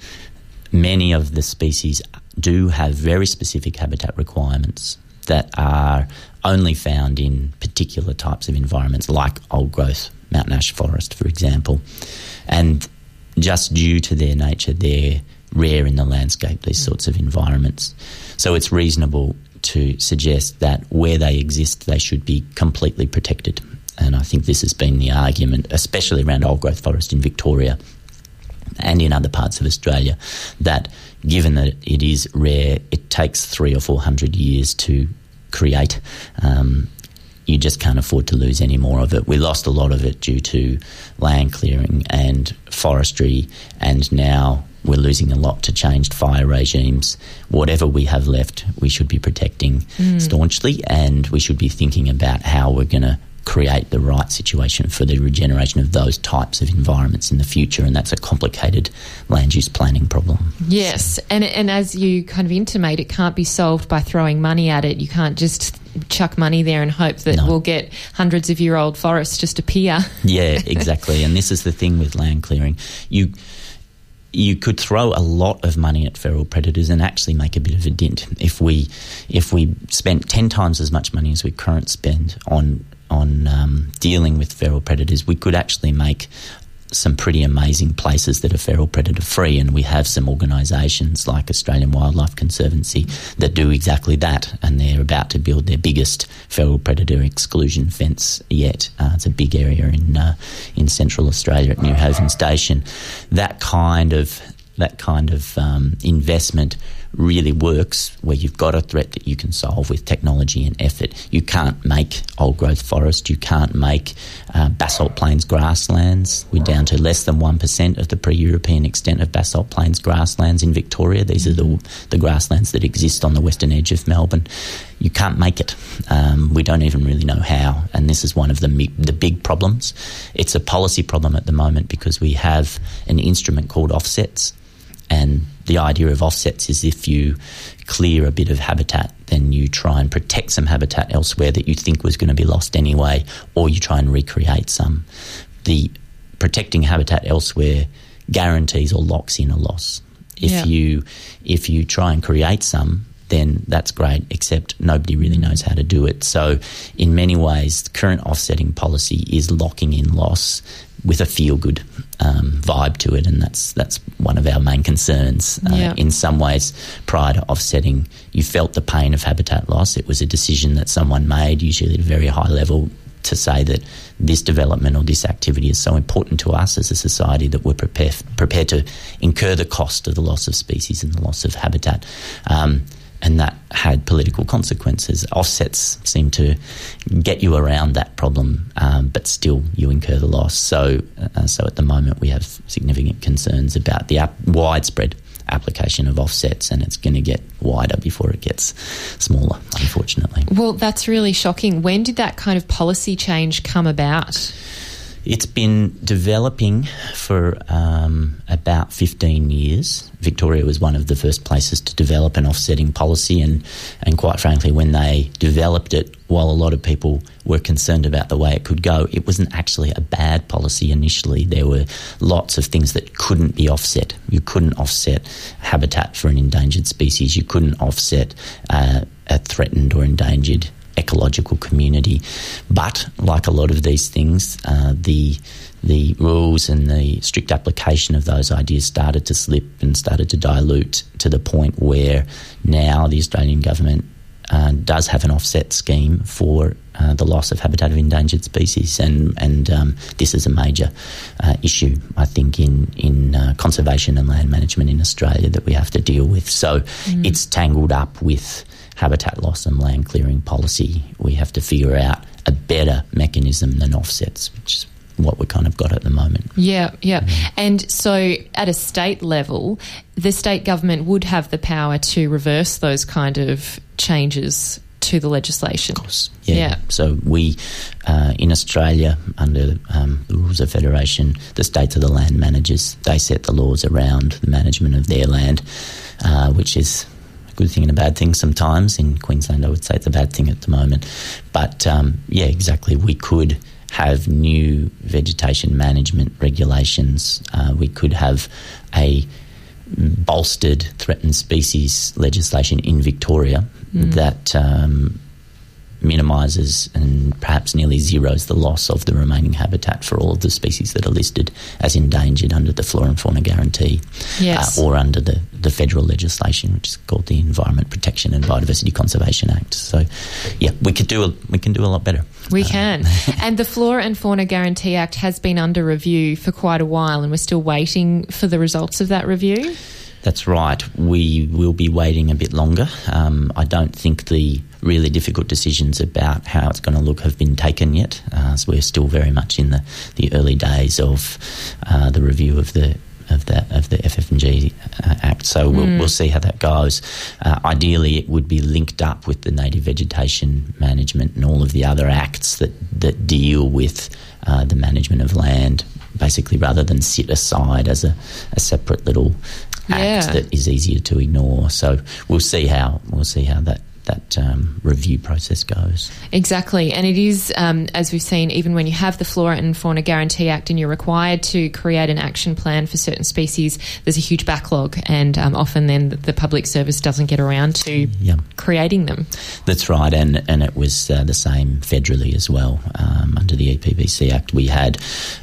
many of the species do have very specific habitat requirements that are only found in particular types of environments, like old growth mountain ash forest, for example, and just due to their nature, they're rare in the landscape, these sorts of environments. So it's reasonable to suggest that where they exist, they should be completely protected. And I think this has been the argument, especially around old growth forest in Victoria and in other parts of Australia, that given that it is rare, it takes three or four hundred years to create. Um, you just can't afford to lose any more of it. We lost a lot of it due to land clearing and forestry, and now we're losing a lot to changed fire regimes. Whatever we have left, we should be protecting mm. staunchly, and we should be thinking about how we're going to create the right situation for the regeneration of those types of environments in the future, and that's a complicated land use planning problem. Yes, and and as you kind of intimate, it can't be solved by throwing money at it. You can't just chuck money there and hope that No. we'll get hundreds of year old forests just appear. Yeah, exactly. and this is the thing with land clearing. You you could throw a lot of money at feral predators and actually make a bit of a dent. If we if we spent ten times as much money as we current spend on on um, dealing with feral predators, we could actually make some pretty amazing places that are feral predator free, and we have some organisations like Australian Wildlife Conservancy that do exactly that, and they're about to build their biggest feral predator exclusion fence yet. Uh, it's a big area in uh, in central Australia at Newhaven Station. That kind of that kind of um, investment really works where you've got a threat that you can solve with technology and effort. You can't make old growth forest, you can't make uh, basalt plains grasslands. We're down to less than 1% of the pre European extent of basalt plains grasslands in Victoria. These are the, the grasslands that exist on the western edge of Melbourne. You can't make it. Um, we don't even really know how, and this is one of the, the big problems. It's a policy problem at the moment because we have an instrument called offsets and the idea of offsets is if you clear a bit of habitat, then you try and protect some habitat elsewhere that you think was going to be lost anyway, or you try and recreate some. The protecting habitat elsewhere guarantees or locks in a loss. If yeah. you if you try and create some, then that's great, except nobody really knows how to do it. So, in many ways, the current offsetting policy is locking in loss with a feel good um, vibe to it, and that's that's one of our main concerns. Uh, yeah. In some ways, prior to offsetting, you felt the pain of habitat loss. It was a decision that someone made, usually at a very high level, to say that this development or this activity is so important to us as a society that we're prepared prepared to incur the cost of the loss of species and the loss of habitat. Um, and that had political consequences. Offsets seem to get you around that problem, um, but still you incur the loss. So, uh, so at the moment we have significant concerns about the ap- widespread application of offsets, and it's going to get wider before it gets smaller, unfortunately. Well, that's really shocking. When did that kind of policy change come about? It's been developing for um, about 15 years. Victoria was one of the first places to develop an offsetting policy, and, and quite frankly, when they developed it, while a lot of people were concerned about the way it could go, it wasn't actually a bad policy initially. There were lots of things that couldn't be offset. You couldn't offset habitat for an endangered species, you couldn't offset uh, a threatened or endangered ecological community. But like a lot of these things, uh, the the rules and the strict application of those ideas started to slip and started to dilute to the point where now the Australian government uh, does have an offset scheme for uh, the loss of habitat of endangered species, and and um, this is a major uh, issue, I think, in in uh, conservation and land management in Australia that we have to deal with. So mm. it's tangled up with habitat loss and land clearing policy. We have to figure out a better mechanism than offsets, which is what we kind of got at the moment. Yeah, yeah. Mm. And so at a state level, the state government would have the power to reverse those kind of changes to the legislation. Of course, yeah. yeah. So we, uh, in Australia, under um, the rules of federation, the states are the land managers. They set the laws around the management of their land, uh, which is good thing and a bad thing sometimes. In Queensland, I would say it's a bad thing at the moment. But um, yeah, exactly. We could have new vegetation management regulations. Uh, we could have a bolstered threatened species legislation in Victoria mm. that um, minimises and perhaps nearly zeros the loss of the remaining habitat for all of the species that are listed as endangered under the Flora and Fauna Guarantee yes. uh, or under the, the federal legislation, which is called the Environment Protection and Biodiversity Conservation Act. So, yeah, we could do a, we can do a lot better. We uh, can. and the Flora and Fauna Guarantee Act has been under review for quite a while, and we're still waiting for the results of that review. That's right. We will be waiting a bit longer. Um, I don't think the really difficult decisions about how it's going to look have been taken yet. Uh, so we're still very much in the, the early days of uh, the review of the of the of the FFG uh, Act. So we'll, mm. we'll see how that goes. Uh, ideally, it would be linked up with the native vegetation management and all of the other acts that that deal with uh, the management of land. Basically, rather than sit aside as a, a separate little act yeah. that is easier to ignore. So we'll see how we'll see how that that um, review process goes. Exactly, and it is um, as we've seen, even when you have the Flora and Fauna Guarantee Act and you're required to create an action plan for certain species, there's a huge backlog, and um, often then the public service doesn't get around to Yeah. creating them. That's right, and and it was uh, the same federally as well. Um, under the EPBC Act, we had.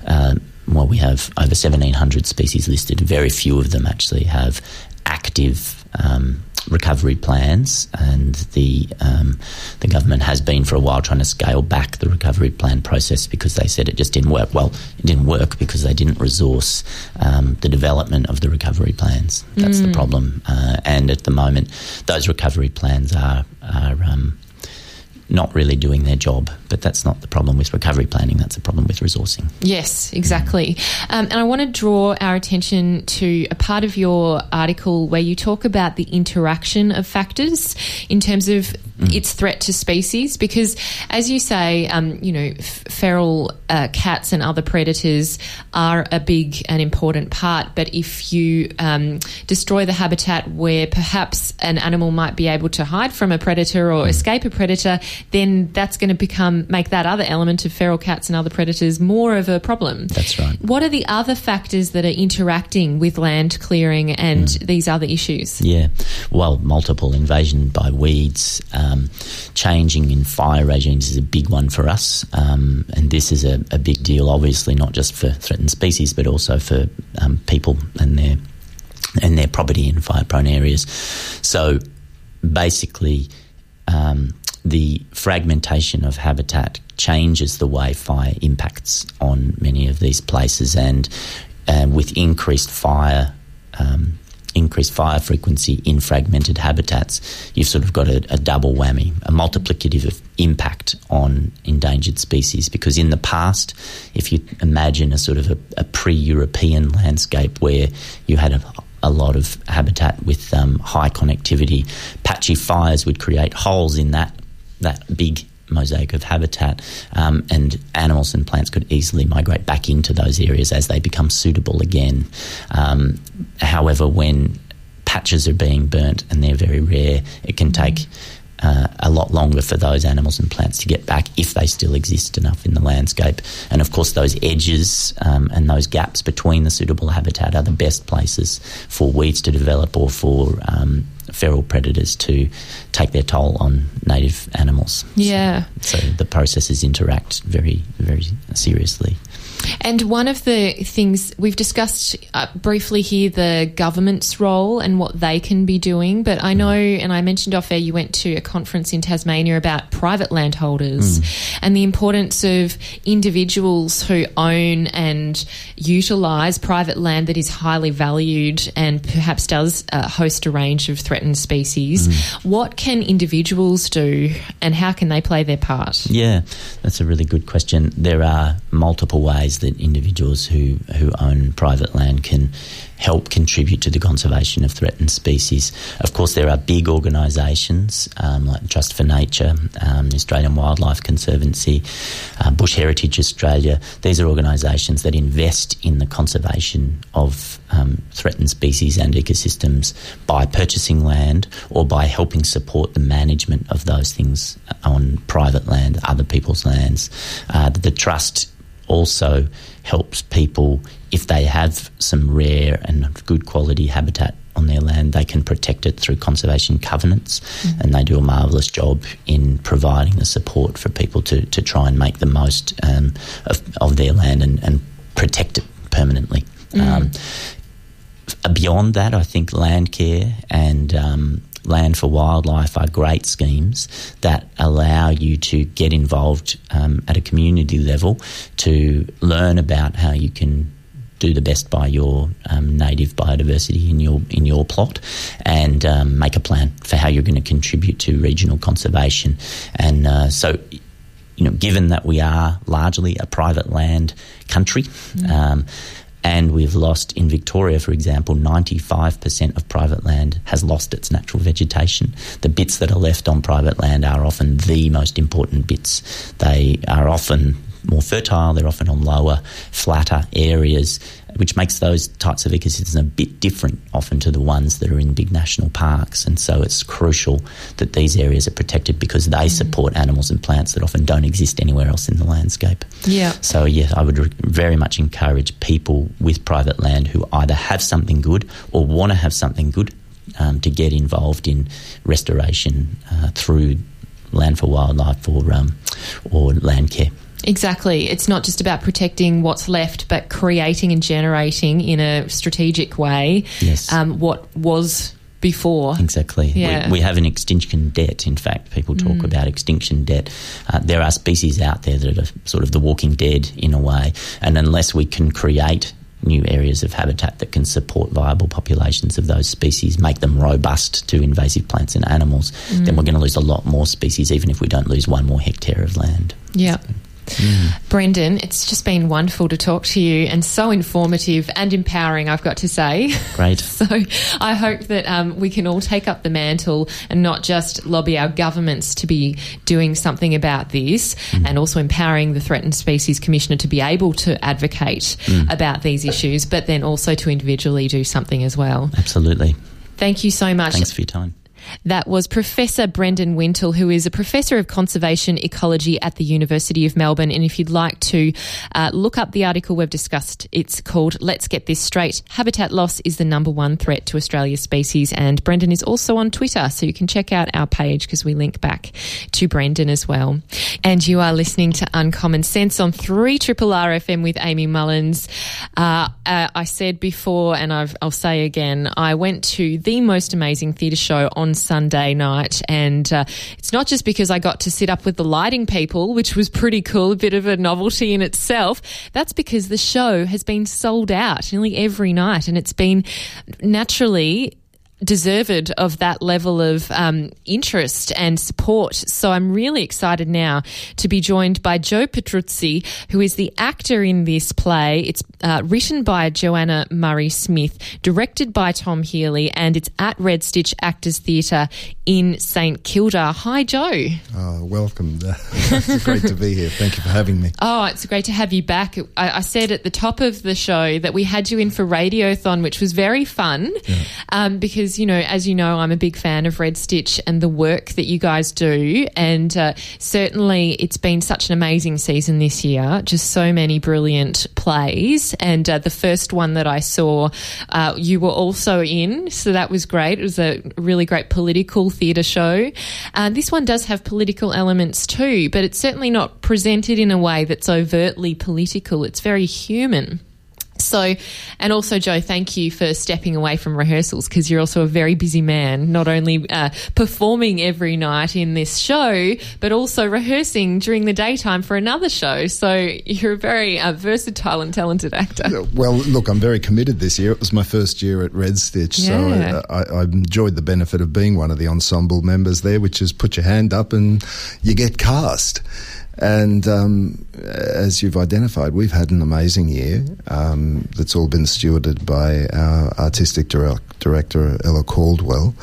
Uh, well, we have over 1,700 species listed. Very few of them actually have active um, recovery plans, and the um, the government has been for a while trying to scale back the recovery plan process because they said it just didn't work. Well, it didn't work because they didn't resource um, the development of the recovery plans. That's the problem, uh, and at the moment, those recovery plans are are um, not really doing their job. But that's not the problem with recovery planning. That's the problem with resourcing. Yes, exactly. Um, and I want to draw our attention to a part of your article where you talk about the interaction of factors in terms of its threat to species. Because, as you say, um, you know, f- feral uh, cats and other predators are a big and important part. But if you um, destroy the habitat where perhaps an animal might be able to hide from a predator or escape a predator, then that's going to become make that other element of feral cats and other predators more of a problem. That's right. What are the other factors that are interacting with land clearing and Mm. these other issues? Yeah, well, multiple invasion by weeds, um, changing in fire regimes is a big one for us, um, and this is a, a big deal. Obviously, not just for threatened species, but also for um, people and their and their property in fire-prone areas. So, basically. Um, the fragmentation of habitat changes the way fire impacts on many of these places, and uh, with increased fire um, increased fire frequency in fragmented habitats, you've sort of got a, a double whammy, a multiplicative impact on endangered species. Because in the past, if you imagine a sort of a, a pre-European landscape where you had a a lot of habitat with um, high connectivity. Patchy fires would create holes in that that big mosaic of habitat, um, and animals and plants could easily migrate back into those areas as they become suitable again. Um, however, when patches are being burnt and they're very rare, it can take uh, a lot longer for those animals and plants to get back if they still exist enough in the landscape. And of course, those edges um, and those gaps between the suitable habitat are the best places for weeds to develop or for um, feral predators to take their toll on native animals. Yeah. So the processes interact very, very seriously. And one of the things we've discussed uh, briefly here the government's role and what they can be doing. But I know, and I mentioned off air, you went to a conference in Tasmania about private landholders and the importance of individuals who own and utilise private land that is highly valued and perhaps does uh, host a range of threatened species. What can individuals do and how can they play their part? Yeah, that's a really good question. There are multiple ways that individuals who, who own private land can help contribute to the conservation of threatened species. Of course, there are big organisations um, like Trust for Nature, um, Australian Wildlife Conservancy, uh, Bush Heritage Australia. These are organisations that invest in the conservation of um, threatened species and ecosystems by purchasing land or by helping support the management of those things on private land, other people's lands. Uh, the trust also helps people if they have some rare and good quality habitat on their land, they can protect it through conservation covenants, and they do a marvellous job in providing the support for people to, to try and make the most um, of, of their land and, and protect it permanently. Um, beyond that, I think land care and um, land for wildlife are great schemes that allow you to get involved um, at a community level to learn about how you can do the best by your um, native biodiversity in your in your plot, and um, make a plan for how you're going to contribute to regional conservation. And uh, so, you know, given that we are largely a private land country. Um, and we've lost in Victoria, for example, 95% of private land has lost its natural vegetation. The bits that are left on private land are often the most important bits. They are often more fertile, they're often on lower, flatter areas, which makes those types of ecosystems a bit different often to the ones that are in big national parks. And so it's crucial that these areas are protected because they support animals and plants that often don't exist anywhere else in the landscape. Yeah. So, yes, I would re- very much encourage people with private land who either have something good or want to have something good um, to get involved in restoration uh, through land for wildlife or um, or land care. Exactly. It's not just about protecting what's left, but creating and generating in a strategic way Yes. um, what was before. Exactly. Yeah. We, we have an extinction debt. In fact, people talk about extinction debt. Uh, there are species out there that are sort of the walking dead in a way, and unless we can create new areas of habitat that can support viable populations of those species, make them robust to invasive plants and animals, then we're going to lose a lot more species, even if we don't lose one more hectare of land. Yeah. Brendan, it's just been wonderful to talk to you and so informative and empowering, I've got to say. Great. So I hope that um, we can all take up the mantle and not just lobby our governments to be doing something about this and also empowering the Threatened Species Commissioner to be able to advocate about these issues, but then also to individually do something as well. Absolutely. Thank you so much. Thanks for your time. That was Professor Brendan Wintle, who is a Professor of Conservation Ecology at the University of Melbourne. And if you'd like to uh, look up the article we've discussed, it's called Let's Get This Straight. Habitat loss is the number one threat to Australia's species. And Brendan is also on Twitter, so you can check out our page because we link back to Brendan as well. And you are listening to Uncommon Sense on 3 Triple R FM with Amy Mullins. Uh, uh, I said before, and I've, I'll say again, I went to the most amazing theatre show on Sunday night, and uh, it's not just because I got to sit up with the lighting people, which was pretty cool, a bit of a novelty in itself. That's because the show has been sold out nearly every night, and it's been naturally deserved of that level of um, interest and support. So I'm really excited now to be joined by Joe Petruzzi, who is the actor in this play. It's uh, written by Joanna Murray Smith, directed by Tom Healy, and it's at Red Stitch Actors Theatre in St Kilda. Hi, Joe. Oh, welcome. it's great to be here. Thank you for having me. Oh, it's great to have you back. I, I said at the top of the show that we had you in for Radiothon, which was very fun um, because, you know, as you know, I'm a big fan of Red Stitch and the work that you guys do. And uh, certainly it's been such an amazing season this year, just so many brilliant plays. And uh, the first one that I saw, uh, you were also in. So that was great. It was a really great political theatre show. Uh, this one does have political elements too, but it's certainly not presented in a way that's overtly political. It's very human. So, and also, Joe, thank you for stepping away from rehearsals because you're also a very busy man, not only uh, performing every night in this show, but also rehearsing during the daytime for another show. So, you're a very uh, versatile and talented actor. Well, look, I'm very committed this year. It was my first year at Red Stitch, Yeah. so I, I, I enjoyed the benefit of being one of the ensemble members there, which is put your hand up and you get cast. And um, as you've identified, we've had an amazing year um, that's all been stewarded by our artistic dir- director, Ella Caldwell.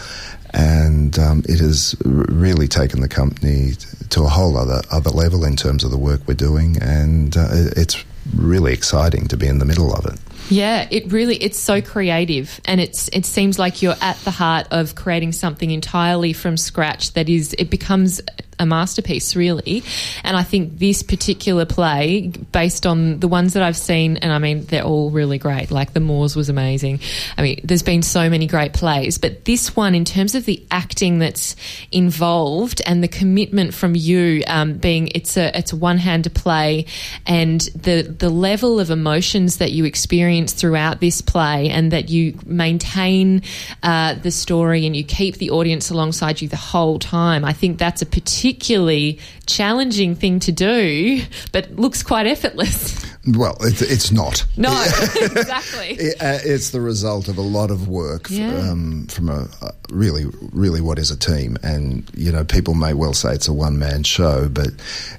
And um, it has really taken the company to a whole other other level in terms of the work we're doing, and uh, it's really exciting to be in the middle of it. Yeah, it really it's so creative and it's it seems like you're at the heart of creating something entirely from scratch that is it becomes a masterpiece really. And I think this particular play based on the ones that I've seen and I mean they're all really great. Like The Moors was amazing. I mean there's been so many great plays, but this one in terms of the acting that's involved and the commitment from you um, being it's a it's a one-handed play and the the level of emotions that you experience throughout this play and that you maintain uh, the story and you keep the audience alongside you the whole time. I think that's a particularly challenging thing to do, but looks quite effortless. Well, it's, it's not. No, exactly. It, uh, it's the result of a lot of work Yeah. um, from a, a really, really what is a team. And, you know, people may well say it's a one man show, but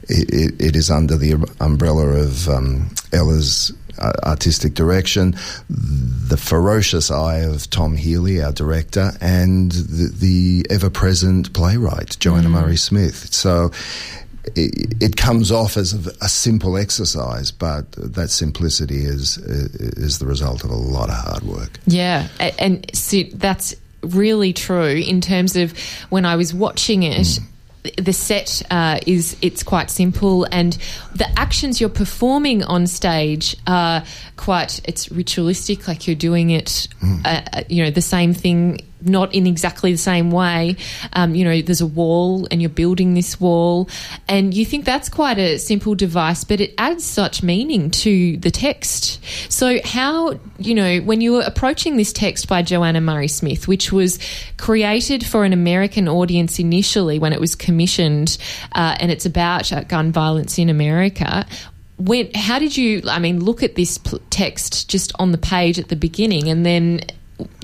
it, it, it is under the umbrella of um, Ella's uh, artistic direction, the ferocious eye of Tom Healy, our director, and the, the ever present playwright, Joanna Murray Smith. So, it, it comes off as a, a, simple exercise, but that simplicity is is the result of a lot of hard work. Yeah, and that's really true in terms of when I was watching it. Mm the set uh, is it's quite simple and the actions you're performing on stage are quite it's ritualistic like you're doing it mm. uh, you know the same thing not in exactly the same way. Um, you know, there's a wall and you're building this wall, and you think that's quite a simple device, but it adds such meaning to the text. So, how, you know, when you were approaching this text by Joanna Murray Smith, which was created for an American audience initially when it was commissioned, uh, and it's about uh, gun violence in America, when how did you i mean look at this text just on the page at the beginning and then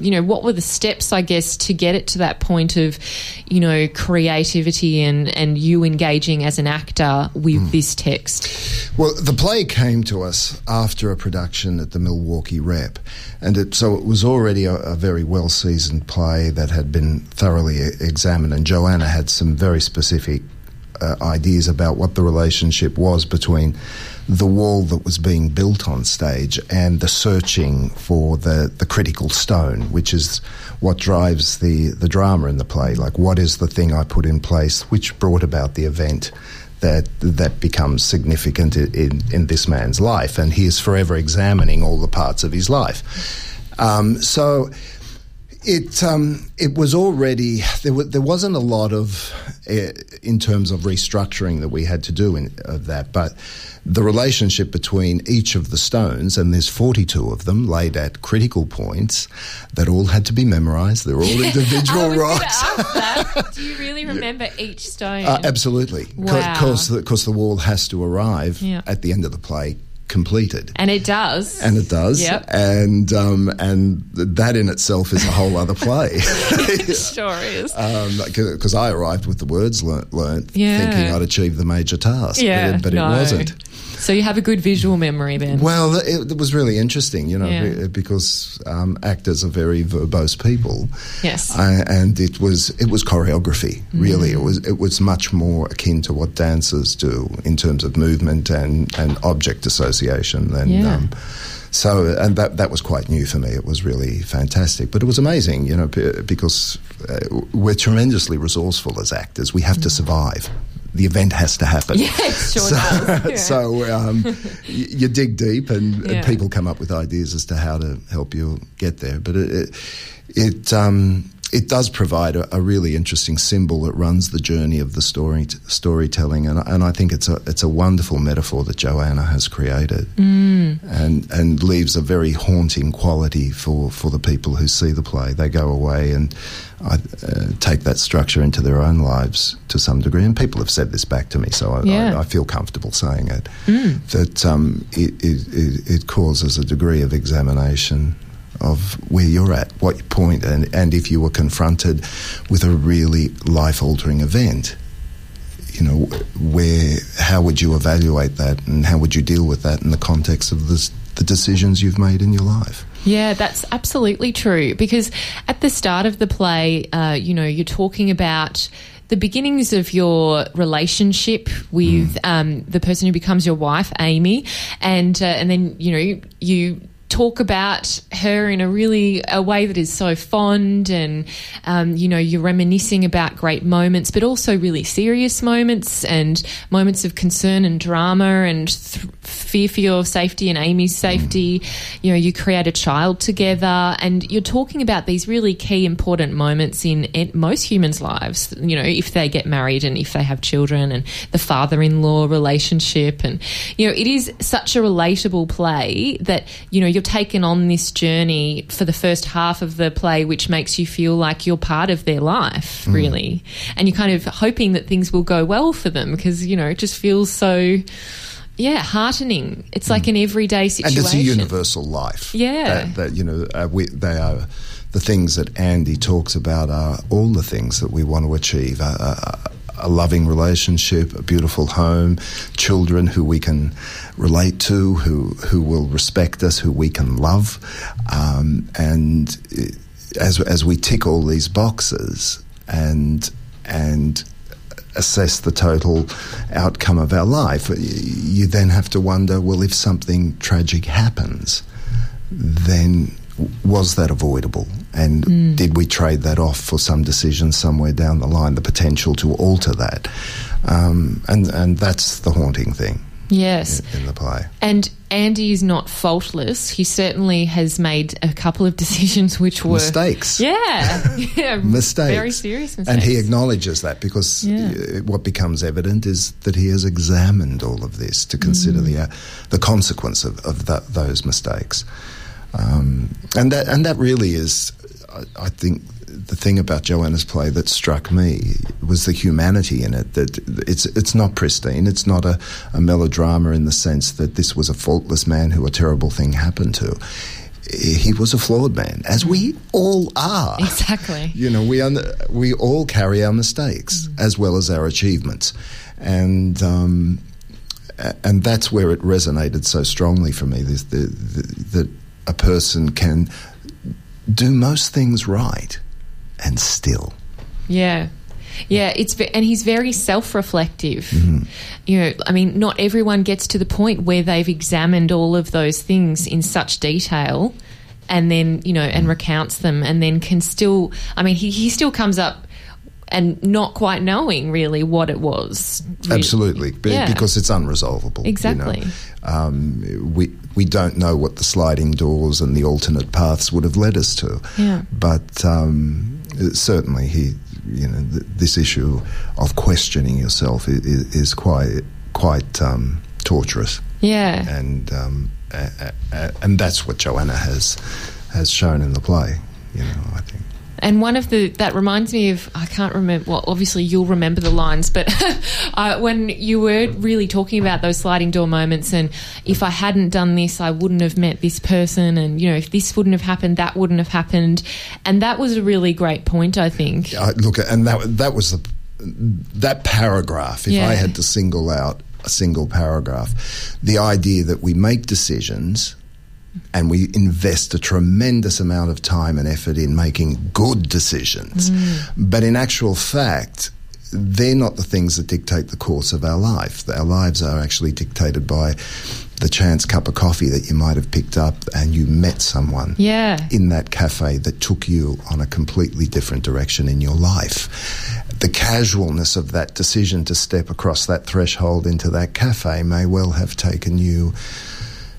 you know, what were the steps, I guess, to get it to that point of, you know, creativity and, and you engaging as an actor with mm. this text? Well, the play came to us after a production at the Milwaukee Rep. And it, so it was already a, a very well seasoned play that had been thoroughly examined. And Joanna had some very specific uh, ideas about what the relationship was between the wall that was being built on stage and the searching for the, the critical stone, which is what drives the, the drama in the play. Like, what is the thing I put in place which brought about the event? That, that becomes significant in, in this man's life, and he is forever examining all the parts of his life. Um, so, it um, it was already there. W- there wasn't a lot of uh, in terms of restructuring that we had to do in of that, but the relationship between each of the stones, and there's 42 of them laid at critical points that all had to be memorized. They're all individual rocks. Do you really remember yeah. each stone? Uh, absolutely. Wow. Because the, the wall has to arrive yeah. at the end of the play completed. And it does. And it does. Yep. And um, and that in itself is a whole other play. it sure is. Because um, I arrived with the words learnt, learnt yeah. thinking I'd achieved the major task. Yeah, but, it, but no. it wasn't. So you have a good visual memory then. Well, it, it was really interesting, you know, yeah. because um, actors are very verbose people. Yes, and it was it was choreography. Really, mm. it was it was much more akin to what dancers do in terms of movement and and object association than. Yeah. Um, so, and that that was quite new for me. It was really fantastic, but it was amazing, you know, because uh, we're tremendously resourceful as actors. We have mm. to survive the event has to happen. Yeah, sure so, does. Yeah. so um, you, you, dig deep, and, yeah. and, people come up with ideas as to how to help you get there. But it, it, it um, it does provide a, a, really interesting symbol that runs the journey of the story storytelling, and, and I think it's a it's a wonderful metaphor that Joanna has created, mm. and and leaves a very haunting quality for, for the people who see the play. They go away and uh, take that structure into their own lives to some degree, and people have said this back to me, so I, yeah. I, I feel comfortable saying it. Mm. That um, it, it, it causes a degree of examination of where you're at, what point, and, and if you were confronted with a really life altering event, you know, where, how would you evaluate that and how would you deal with that in the context of this, the decisions you've made in your life? Yeah, that's absolutely true. Because at the start of the play, uh, you know, you're talking about the beginnings of your relationship with mm. um, the person who becomes your wife, Amy, and uh, and then you know you talk about her in a really a way that is so fond and um, you know you're reminiscing about great moments but also really serious moments and moments of concern and drama and th- fear for your safety and Amy's safety. You know you create a child together and you're talking about these really key important moments in, in most humans lives. You know if they get married and if they have children and the father-in-law relationship and you know it is such a relatable play that you know you're taken on this journey for the first half of the play, which makes you feel like you're part of their life, mm. really. And you're kind of hoping that things will go well for them because, you know, it just feels so. Yeah, heartening. It's like mm. an everyday situation. And it's a universal life. Yeah. That, that you know, uh, we, they are the things that Andy talks about are all the things that we want to achieve. A loving relationship, a beautiful home, children who we can relate to, who who will respect us, who we can love, um, and as as we tick all these boxes, and and assess the total outcome of our life. You then have to wonder well, if something tragic happens, then was that avoidable? And mm. did we trade that off for some decision somewhere down the line, the potential to alter that? Um, and, and that's the haunting thing. Yes. In, in, the play. And Andy is not faultless. He certainly has made a couple of decisions which were mistakes. Yeah. yeah mistakes. Very serious mistakes. And he acknowledges that because yeah. What becomes evident is that he has examined all of this to consider mm. the, uh, the consequence of, of that, those mistakes. Um, and that and that really is, I, I think, the thing about Joanna's play that struck me was the humanity in it. That it's it's not pristine. It's not a, a melodrama in the sense that this was a faultless man who a terrible thing happened to he was a flawed man, as we all are. Exactly. You know, we un- we all carry our mistakes mm. as well as our achievements, and um, and that's where it resonated so strongly for me. This the, the, that a person can do most things right and still. Yeah. Yeah, it's and he's very self-reflective. Mm-hmm. You know, I mean, not everyone gets to the point where they've examined all of those things in such detail and then, you know, and mm. recounts them and then can still I mean, he, he still comes up and not quite knowing really what it was. Absolutely, yeah. because it's unresolvable. Exactly. You know? um, we we don't know what the sliding doors and the alternate paths would have led us to. Yeah. But um, certainly, he, you know, th- this issue of questioning yourself is, is quite quite um, torturous. Yeah. And um, a- a- and that's what Joanna has has shown in the play. You know, I think. And one of the that reminds me of I can't remember. Well, obviously you'll remember the lines, but uh, when you were really talking about those sliding door moments, and if I hadn't done this, I wouldn't have met this person, and you know, if this wouldn't have happened, that wouldn't have happened, and that was a really great point. I think. Uh, look, and that that was the that paragraph. If yeah. I had to single out a single paragraph, the idea that we make decisions and we invest a tremendous amount of time and effort in making good decisions. Mm. But in actual fact, they're not the things that dictate the course of our life. Our lives are actually dictated by the chance cup of coffee that you might have picked up and you met someone yeah. in that cafe that took you on a completely different direction in your life. The casualness of that decision to step across that threshold into that cafe may well have taken you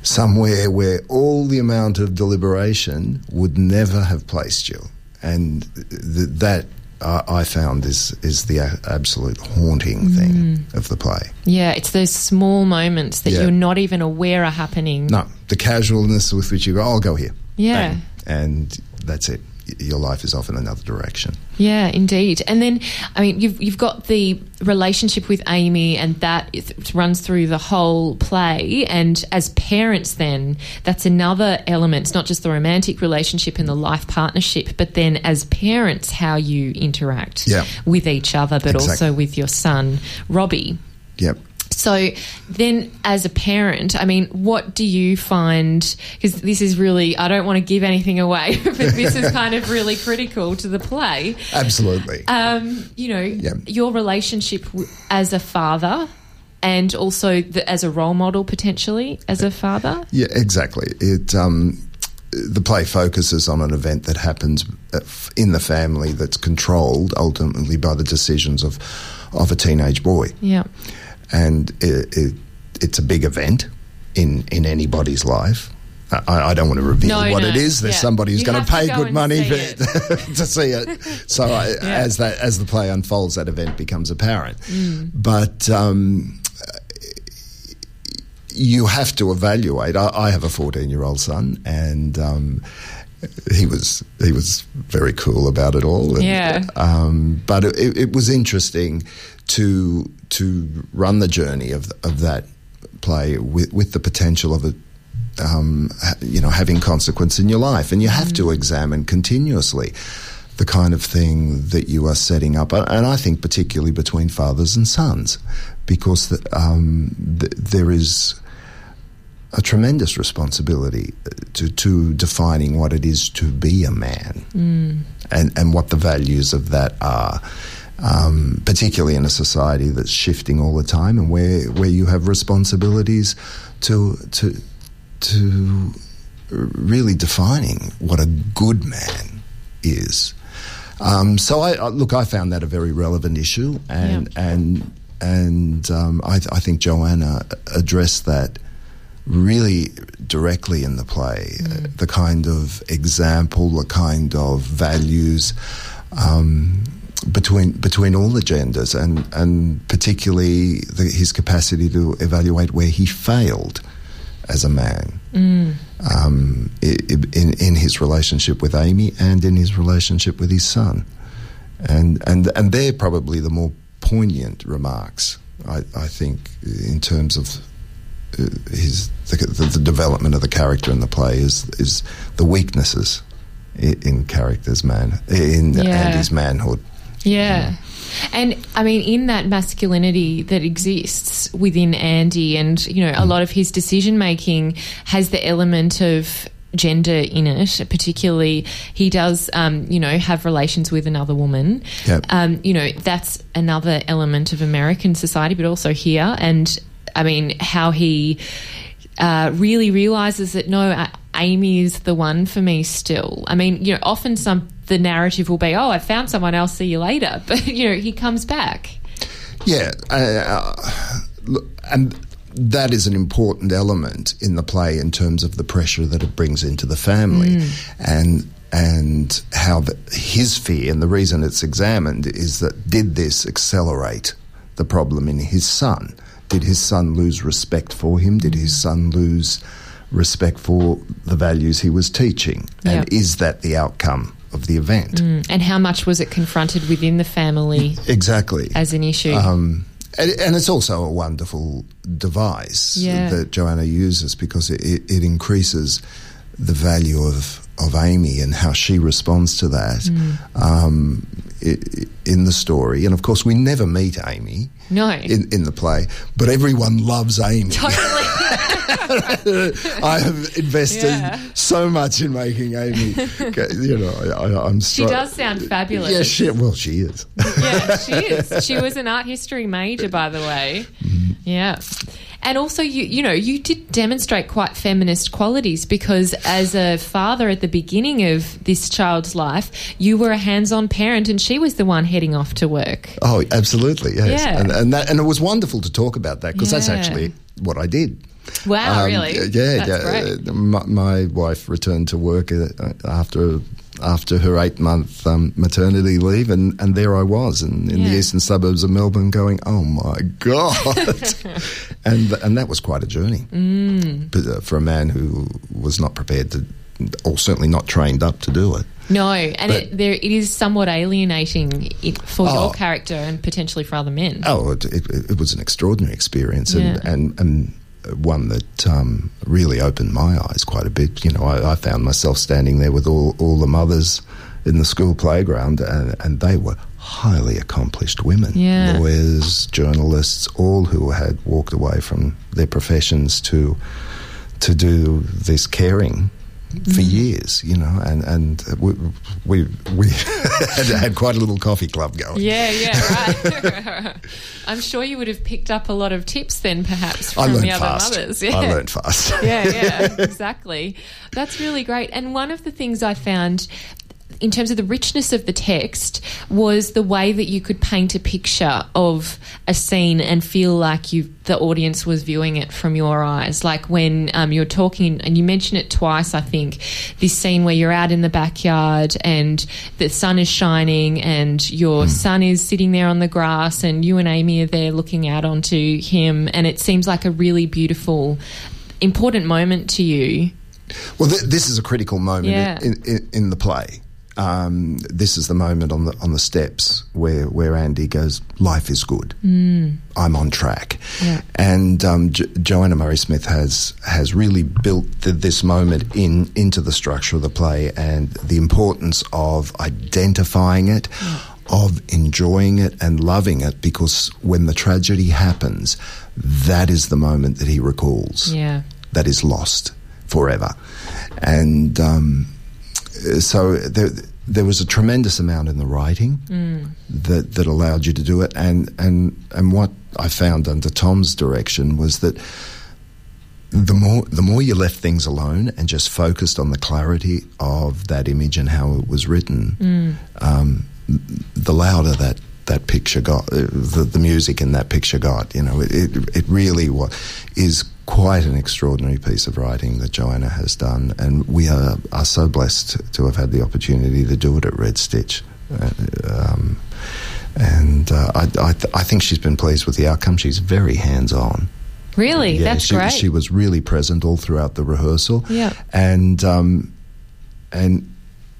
somewhere where all the amount of deliberation would never have placed you. And th- that uh, I found is is the absolute haunting thing mm. of the play. Yeah, it's those small moments that yeah. you're not even aware are happening. No, the casualness with which you go, I'll go here. Yeah. Bang, and that's it your life is off in another direction. Yeah, indeed. And then, I mean, you've you've got the relationship with Amy, and that runs through the whole play. And as parents, then that's another element. It's not just the romantic relationship and the life partnership, but then as parents, how you interact yeah. with each other, but exactly. also with your son, Robbie. Yep. So then, as a parent, I mean, what do you find? Because this is really, I don't want to give anything away, but this is kind of really critical to the play. Absolutely. Um, you know, your relationship as a father and also the, as a role model potentially as a father. Yeah, exactly. It. Um, the play focuses on an event that happens uh, in the family that's controlled ultimately by the decisions of of a teenage boy. Yeah and it, it, it's a big event in in anybody's life. I, I, don't want to reveal no, what no. it is. There's yeah. somebody who's going to pay good money for, to see it. So I, yeah. as that as the play unfolds, that event becomes apparent. Mm. But um, you have to evaluate. I, I have a 14 year old son, and um, he was he was very cool about it all. And, yeah. Um, but it, it, was interesting to to run the journey of of that play with with the potential of it. Um, you know, having consequence in your life, and you have mm. to examine continuously the kind of thing that you are setting up, and I think particularly between fathers and sons, because the, um, th- there is a tremendous responsibility to, to defining what it is to be a man mm. and, and what the values of that are. Um, particularly in a society that's shifting all the time and where where you have responsibilities to to to really defining what a good man is. Um, so I, I, look, I found that a very relevant issue, and Yeah. and and um, I, I think Joanna addressed that really directly in the play. Uh, the kind of example, the kind of values um, between between all the genders, and and particularly the, his capacity to evaluate where he failed as a man um, i- i- in in his relationship with Amy and in his relationship with his son, and and and they're probably the more poignant remarks. I, I think in terms of uh, his the, the, the development of the character in the play is is the weaknesses in, in characters man in Yeah. Andy's manhood. Yeah. And I mean, in that masculinity that exists within Andy, and you know, a lot of his decision making has the element of gender in it. Particularly, he does, um, you know, have relations with another woman. Yep. Um, you know, that's another element of American society, but also here. And I mean, how he uh, really realizes that no, Amy is the one for me still. I mean, you know, often some the narrative will be, oh, I found someone else. See you later. But you know, he comes back. Yeah, uh, and that is an important element in the play in terms of the pressure that it brings into the family, and and how the, his fear and the reason it's examined is that did this accelerate the problem in his son? Did his son lose respect for him? Did his son lose respect for the values he was teaching? And is that the outcome of the event? And how much was it confronted within the family Exactly. as an issue? Um, and, and it's also a wonderful device Yeah. that Joanna uses because it, it increases the value of, of Amy and how she responds to that Mm. um, in the story. And of course, we never meet Amy no. in, in the play, but everyone loves Amy. totally. I have invested Yeah. so much in making Amy. You know, I, I'm She does sound fabulous. Yeah, she, well, she is. yeah, she is. She was an art history major, by the way. Yeah. And also, you you know, you did demonstrate quite feminist qualities because as a father at the beginning of this child's life, you were a hands-on parent, and she was the one heading off to work. Oh, absolutely, yes. Yeah. And, and that and it was wonderful to talk about that because that's actually what I did. Wow, Um, really? Yeah, That's yeah. great. Uh, My, my wife returned to work uh, after after her eight month um, maternity leave, and, and there I was in, in the eastern suburbs of Melbourne, going, "Oh my god!" and and that was quite a journey Mm. but, uh, for a man who was not prepared to, or certainly not trained up to do it. No, and But- it, there it is somewhat alienating for Oh. your character and potentially for other men. Oh, it, it, it was an extraordinary experience, and Yeah. and, and one that um, really opened my eyes quite a bit. You know, I, I found myself standing there with all, all the mothers in the school playground, and, and they were highly accomplished women, Yeah. lawyers, journalists, all who had walked away from their professions to to do this caring. For years, you know, and and we we, we had, had quite a little coffee club going. Yeah, yeah, right. I'm sure you would have picked up a lot of tips then, perhaps, from the other fast. mothers. I learned fast. yeah, yeah, exactly. That's really great. And one of the things I found in terms of the richness of the text was the way that you could paint a picture of a scene and feel like you the audience was viewing it from your eyes like when um, you're talking and you mention it twice i think this scene where you're out in the backyard and the sun is shining and your son is sitting there on the grass and you and amy are there looking out onto him and it seems like a really beautiful important moment to you Well, th- this is a critical moment Yeah. in, in, in the play. Um, this is the moment on the on the steps where where Andy goes, "Life is good. I'm on track." Yeah. And um, jo- Joanna Murray Smith has has really built th- this moment in into the structure of the play and the importance of identifying it. Of enjoying it and loving it because when the tragedy happens, that is the moment that he recalls yeah that is lost forever. And um, so there, there was a tremendous amount in the writing that that allowed you to do it, and and and what I found under Tom's direction was that the more the more you left things alone and just focused on the clarity of that image and how it was written, um, the louder that that picture got, uh, the, the music in that picture got. You know, it it, it really wa- is quite an extraordinary piece of writing that Joanna has done, and we are are so blessed to have had the opportunity to do it at Red Stitch. Uh, um, and uh, I, I, th- I think she's been pleased with the outcome. She's very hands on. Really? That's she, great. She was really present all throughout the rehearsal. Yeah. and um, and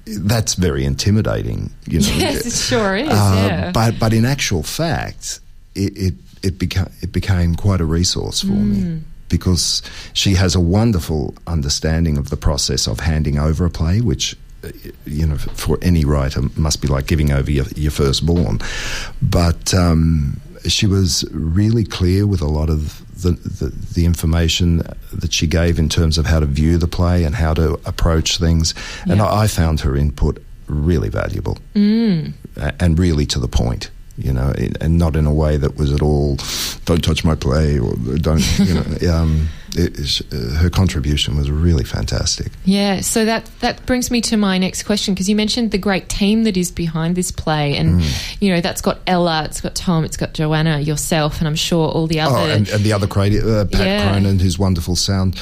that's very intimidating. You know, yes, it sure is. Uh, yeah. But but in actual fact, it it, it became it became quite a resource for Mm. me because she has a wonderful understanding of the process of handing over a play, which. uh, You know, for any writer, must be like giving over your, your firstborn. But um, she was really clear with a lot of the, the, the information that she gave in terms of how to view the play and how to approach things. And I, I found her input really valuable Mm. and really to the point. You know, and not in a way that was at all, don't touch my play or don't, you know. um, it, is- uh, her contribution was really fantastic. Yeah, so that that brings me to my next question because you mentioned the great team that is behind this play, and Mm. you know that's got Ella, it's got Tom, it's got Joanna, yourself, and I'm sure all the other. Oh, and, and the other creative, uh, Pat Yeah. Cronin, whose wonderful sound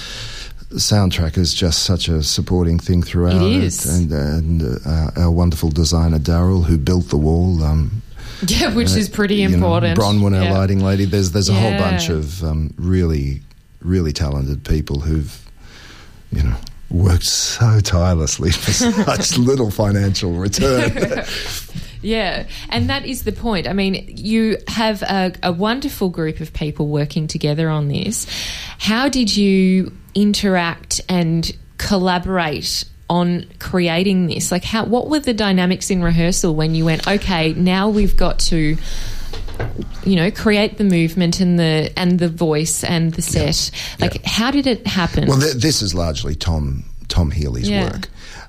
soundtrack is just such a supporting thing throughout. It is. and and uh, our wonderful designer Daryl, who built the wall. Um, yeah, which is pretty you know, important. Bronwyn, our Yeah. lighting lady. There's there's a whole bunch of um, really really talented people who've you know worked so tirelessly for such little financial return. Yeah, and that is the point. I mean, you have a, a wonderful group of people working together on this. How did you interact and collaborate on creating this? Like, how? What were the dynamics in rehearsal when you went? Okay, now we've got to. You know, create the movement and the and the voice and the set. Like, how did it happen? well, th- this is largely Tom Tom Healey's Yeah. work,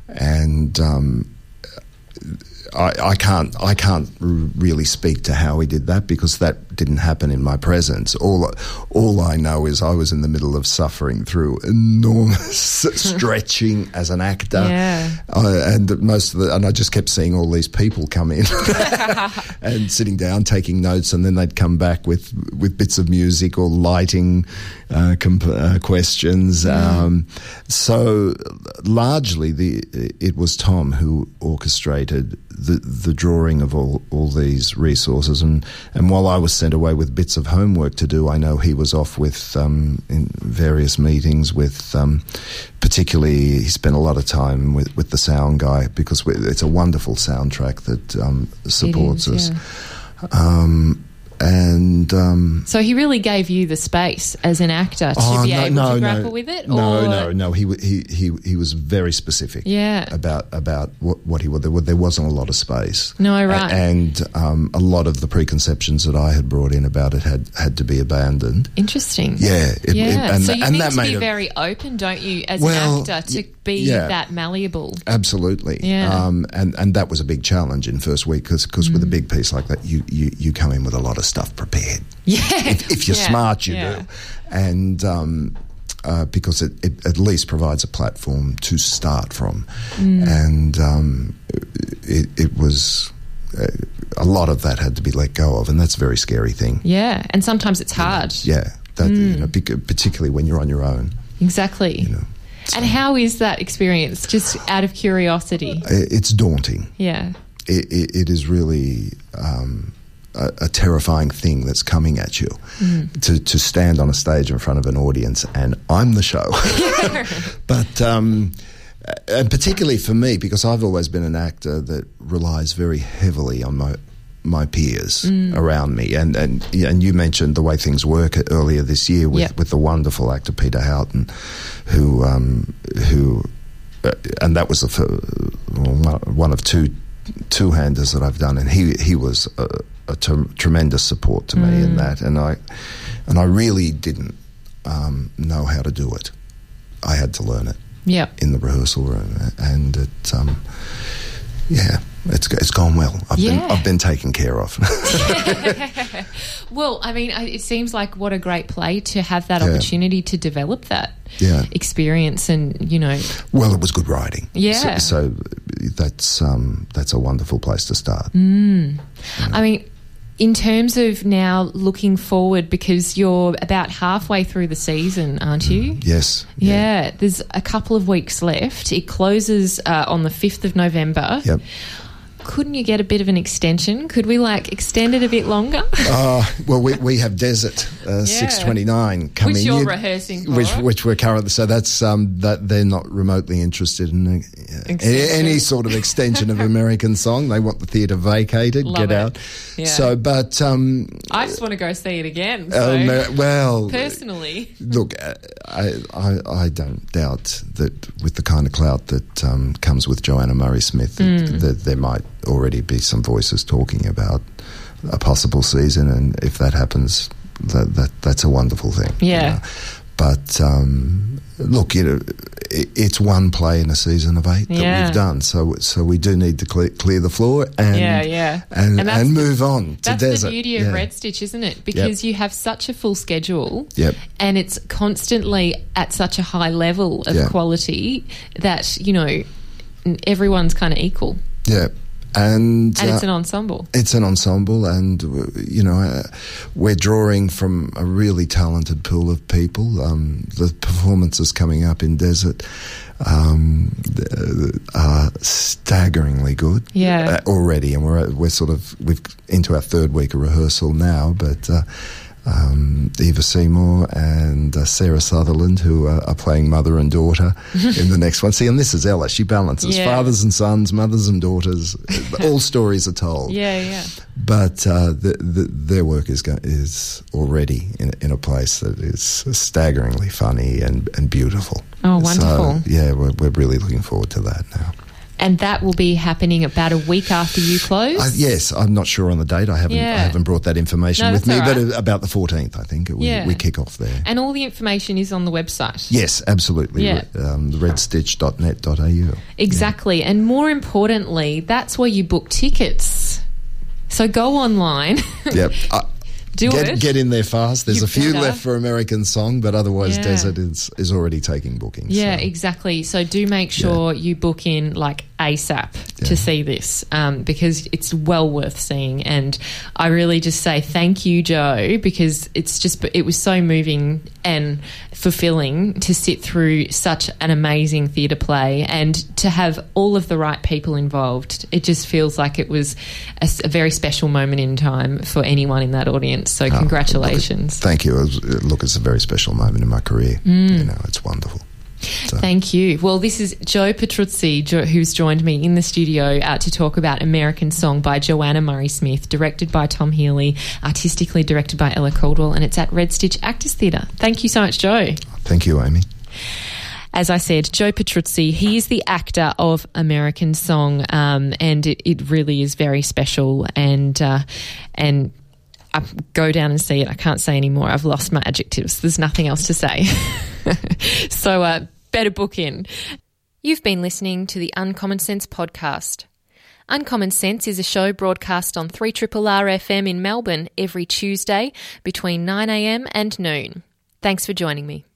and. Um, I, I can't I can't r- really speak to how he did that because that didn't happen in my presence. All all I know is I was in the middle of suffering through enormous stretching as an actor, Yeah. uh, and most of the and I just kept seeing all these people come in and sitting down taking notes, and then they'd come back with with bits of music or lighting uh, comp- uh, questions. Um, so largely, the it was Tom who orchestrated the the drawing of all all these resources, and and while I was sent away with bits of homework to do, I know he was off with um, in various meetings with. Um, particularly, he spent a lot of time with, with the sound guy because it's a wonderful soundtrack that um, supports It us. is, yeah. And um, So he really gave you the space as an actor to oh, be no, able no, to no. grapple with it. No, or- no, no. He he he he was very specific. Yeah. About about what, what he would. There, there wasn't a lot of space. No, right. and um, a lot of the preconceptions that I had brought in about it had had to be abandoned. Interesting. Yeah, it- it- yeah. and so you and need that to be it- very open, don't you, as Well, an actor, to be yeah. that malleable. Absolutely. Yeah. Um, and, and that was a big challenge in first week because Mm. with a big piece like that, you, you, you come in with a lot of stuff prepared. Yeah. If, if you're Yeah, smart, you yeah. do. And um, uh, because it, it at least provides a platform to start from. Mm. And um, it, it was. Uh, a lot of that had to be let go of, and that's a very scary thing. Yeah, and sometimes it's hard. Yeah, that you Mm. know, particularly when you're on your own. Exactly. You know, and how is that experience? Just out of curiosity. It's daunting. Yeah. it, it, it is really um, a, a terrifying thing that's coming at you to, to stand on a stage in front of an audience and I'm the show. but, um, and particularly for me, because I've always been an actor that relies very heavily on my my peers around me, and and and you mentioned the way things work earlier this year with, Yep. with the wonderful actor Peter Houghton, who um, who uh, and that was the fir- one of two two handers that I've done, and he he was a, a t- tremendous support to me in that, and I and I really didn't um, know how to do it. I had to learn it Yeah. in the rehearsal room, and it um, Yeah, it's it's gone well. I've Yeah. been I've been taken care of. Well, I mean, it seems like what a great play to have that Yeah. opportunity to develop that Yeah. experience and, you know, well, it was good writing. Yeah. So, so that's um, that's a wonderful place to start. Mm. I mean, in terms of now looking forward, because you're about halfway through the season, aren't you? Yes. Yeah, there's a couple of weeks left. It closes uh, on the 5th of November. Yep. Couldn't you get a bit of an extension? Could we like extend it a bit longer? Uh, well, we, we have Desert uh, six twenty nine coming. Which you're in, rehearsing for. which which we're currently. So that's um, that they're not remotely interested in uh, any, sort of extension of American song. They want the theatre vacated. Love get it. out. Yeah. So, but um, I just want to go see it again. So, um, well, personally. Look, uh, I, I I don't doubt that with the kind of clout that um, comes with Joanna Murray Smith, Mm. that there might already be some voices talking about a possible season, and if that happens, that, that that's a wonderful thing. you Yeah. know. But um, look, you know, it, it's one play in a season of eight that Yeah. we've done, so so we do need to clear, clear the floor and Yeah, yeah. and And and the- move on to That's desert. the beauty of Yeah. Red Stitch, isn't it? Because you have such a full schedule. Yep. And it's constantly at such a high level of Yeah. quality that, you know, everyone's kind of equal. Yeah, and And it's uh, an ensemble. It's an ensemble, and uh, you know, uh, we're drawing from a really talented pool of people. Um, the performances coming up in Desert um, are staggeringly good. Yeah. uh, already, and we're we're sort of we've into our third week of rehearsal now, but. Uh, um, Eva Seymour and uh, Sarah Sutherland, who are, are playing mother and daughter in the next one. See, and this is Ella. She balances Yeah. fathers and sons, mothers and daughters. All stories are told. Yeah, yeah. But uh, the, the, their work is go- is already in, in a place that is staggeringly funny and, and beautiful. Oh, wonderful. So, yeah, we're, we're really looking forward to that now. And that will be happening about a week after you close. Uh, yes, I'm not sure on the date. I haven't Yeah. I haven't brought that information No, with me, all but about the 14th, I think we, Yeah. we kick off there. And all the information is on the website. Yes, absolutely. Yeah. Um, redstitch.net.au. Exactly. And more importantly, that's where you book tickets. So go online. Yep. Uh, Do get, it. Get in there fast. There's You a few better. left for American Song, but otherwise Yeah. Desert is, is already taking bookings. Yeah, so. exactly. So do make sure you book in like ASAP Yeah. to see this um, because it's well worth seeing. And I really just say thank you, Joe, because it's just it was so moving and fulfilling to sit through such an amazing theatre play and to have all of the right people involved. It just feels like it was a very special moment in time for anyone in that audience. So Oh, congratulations. Look, thank you. Look, it's a very special moment in my career. Mm. You know, it's wonderful. So, Thank you. Well, this is Joe Petruzzi, jo- who's joined me in the studio uh, to talk about American Song by Joanna Murray Smith, directed by Tom Healey, artistically directed by Ella Caldwell, and it's at Red Stitch Actors Theatre. Thank you so much, Joe. thank you, Amy. As I said, Joe Petruzzi, he is the actor of American Song, um, and it, it really is very special. And uh, and I go down and see it. I can't say anymore. I've lost my adjectives. There's nothing else to say. so uh, better book in. You've been listening to the Uncommon Sense podcast. Uncommon Sense is a show broadcast on 3RRR FM in Melbourne every Tuesday between 9am and noon. Thanks for joining me.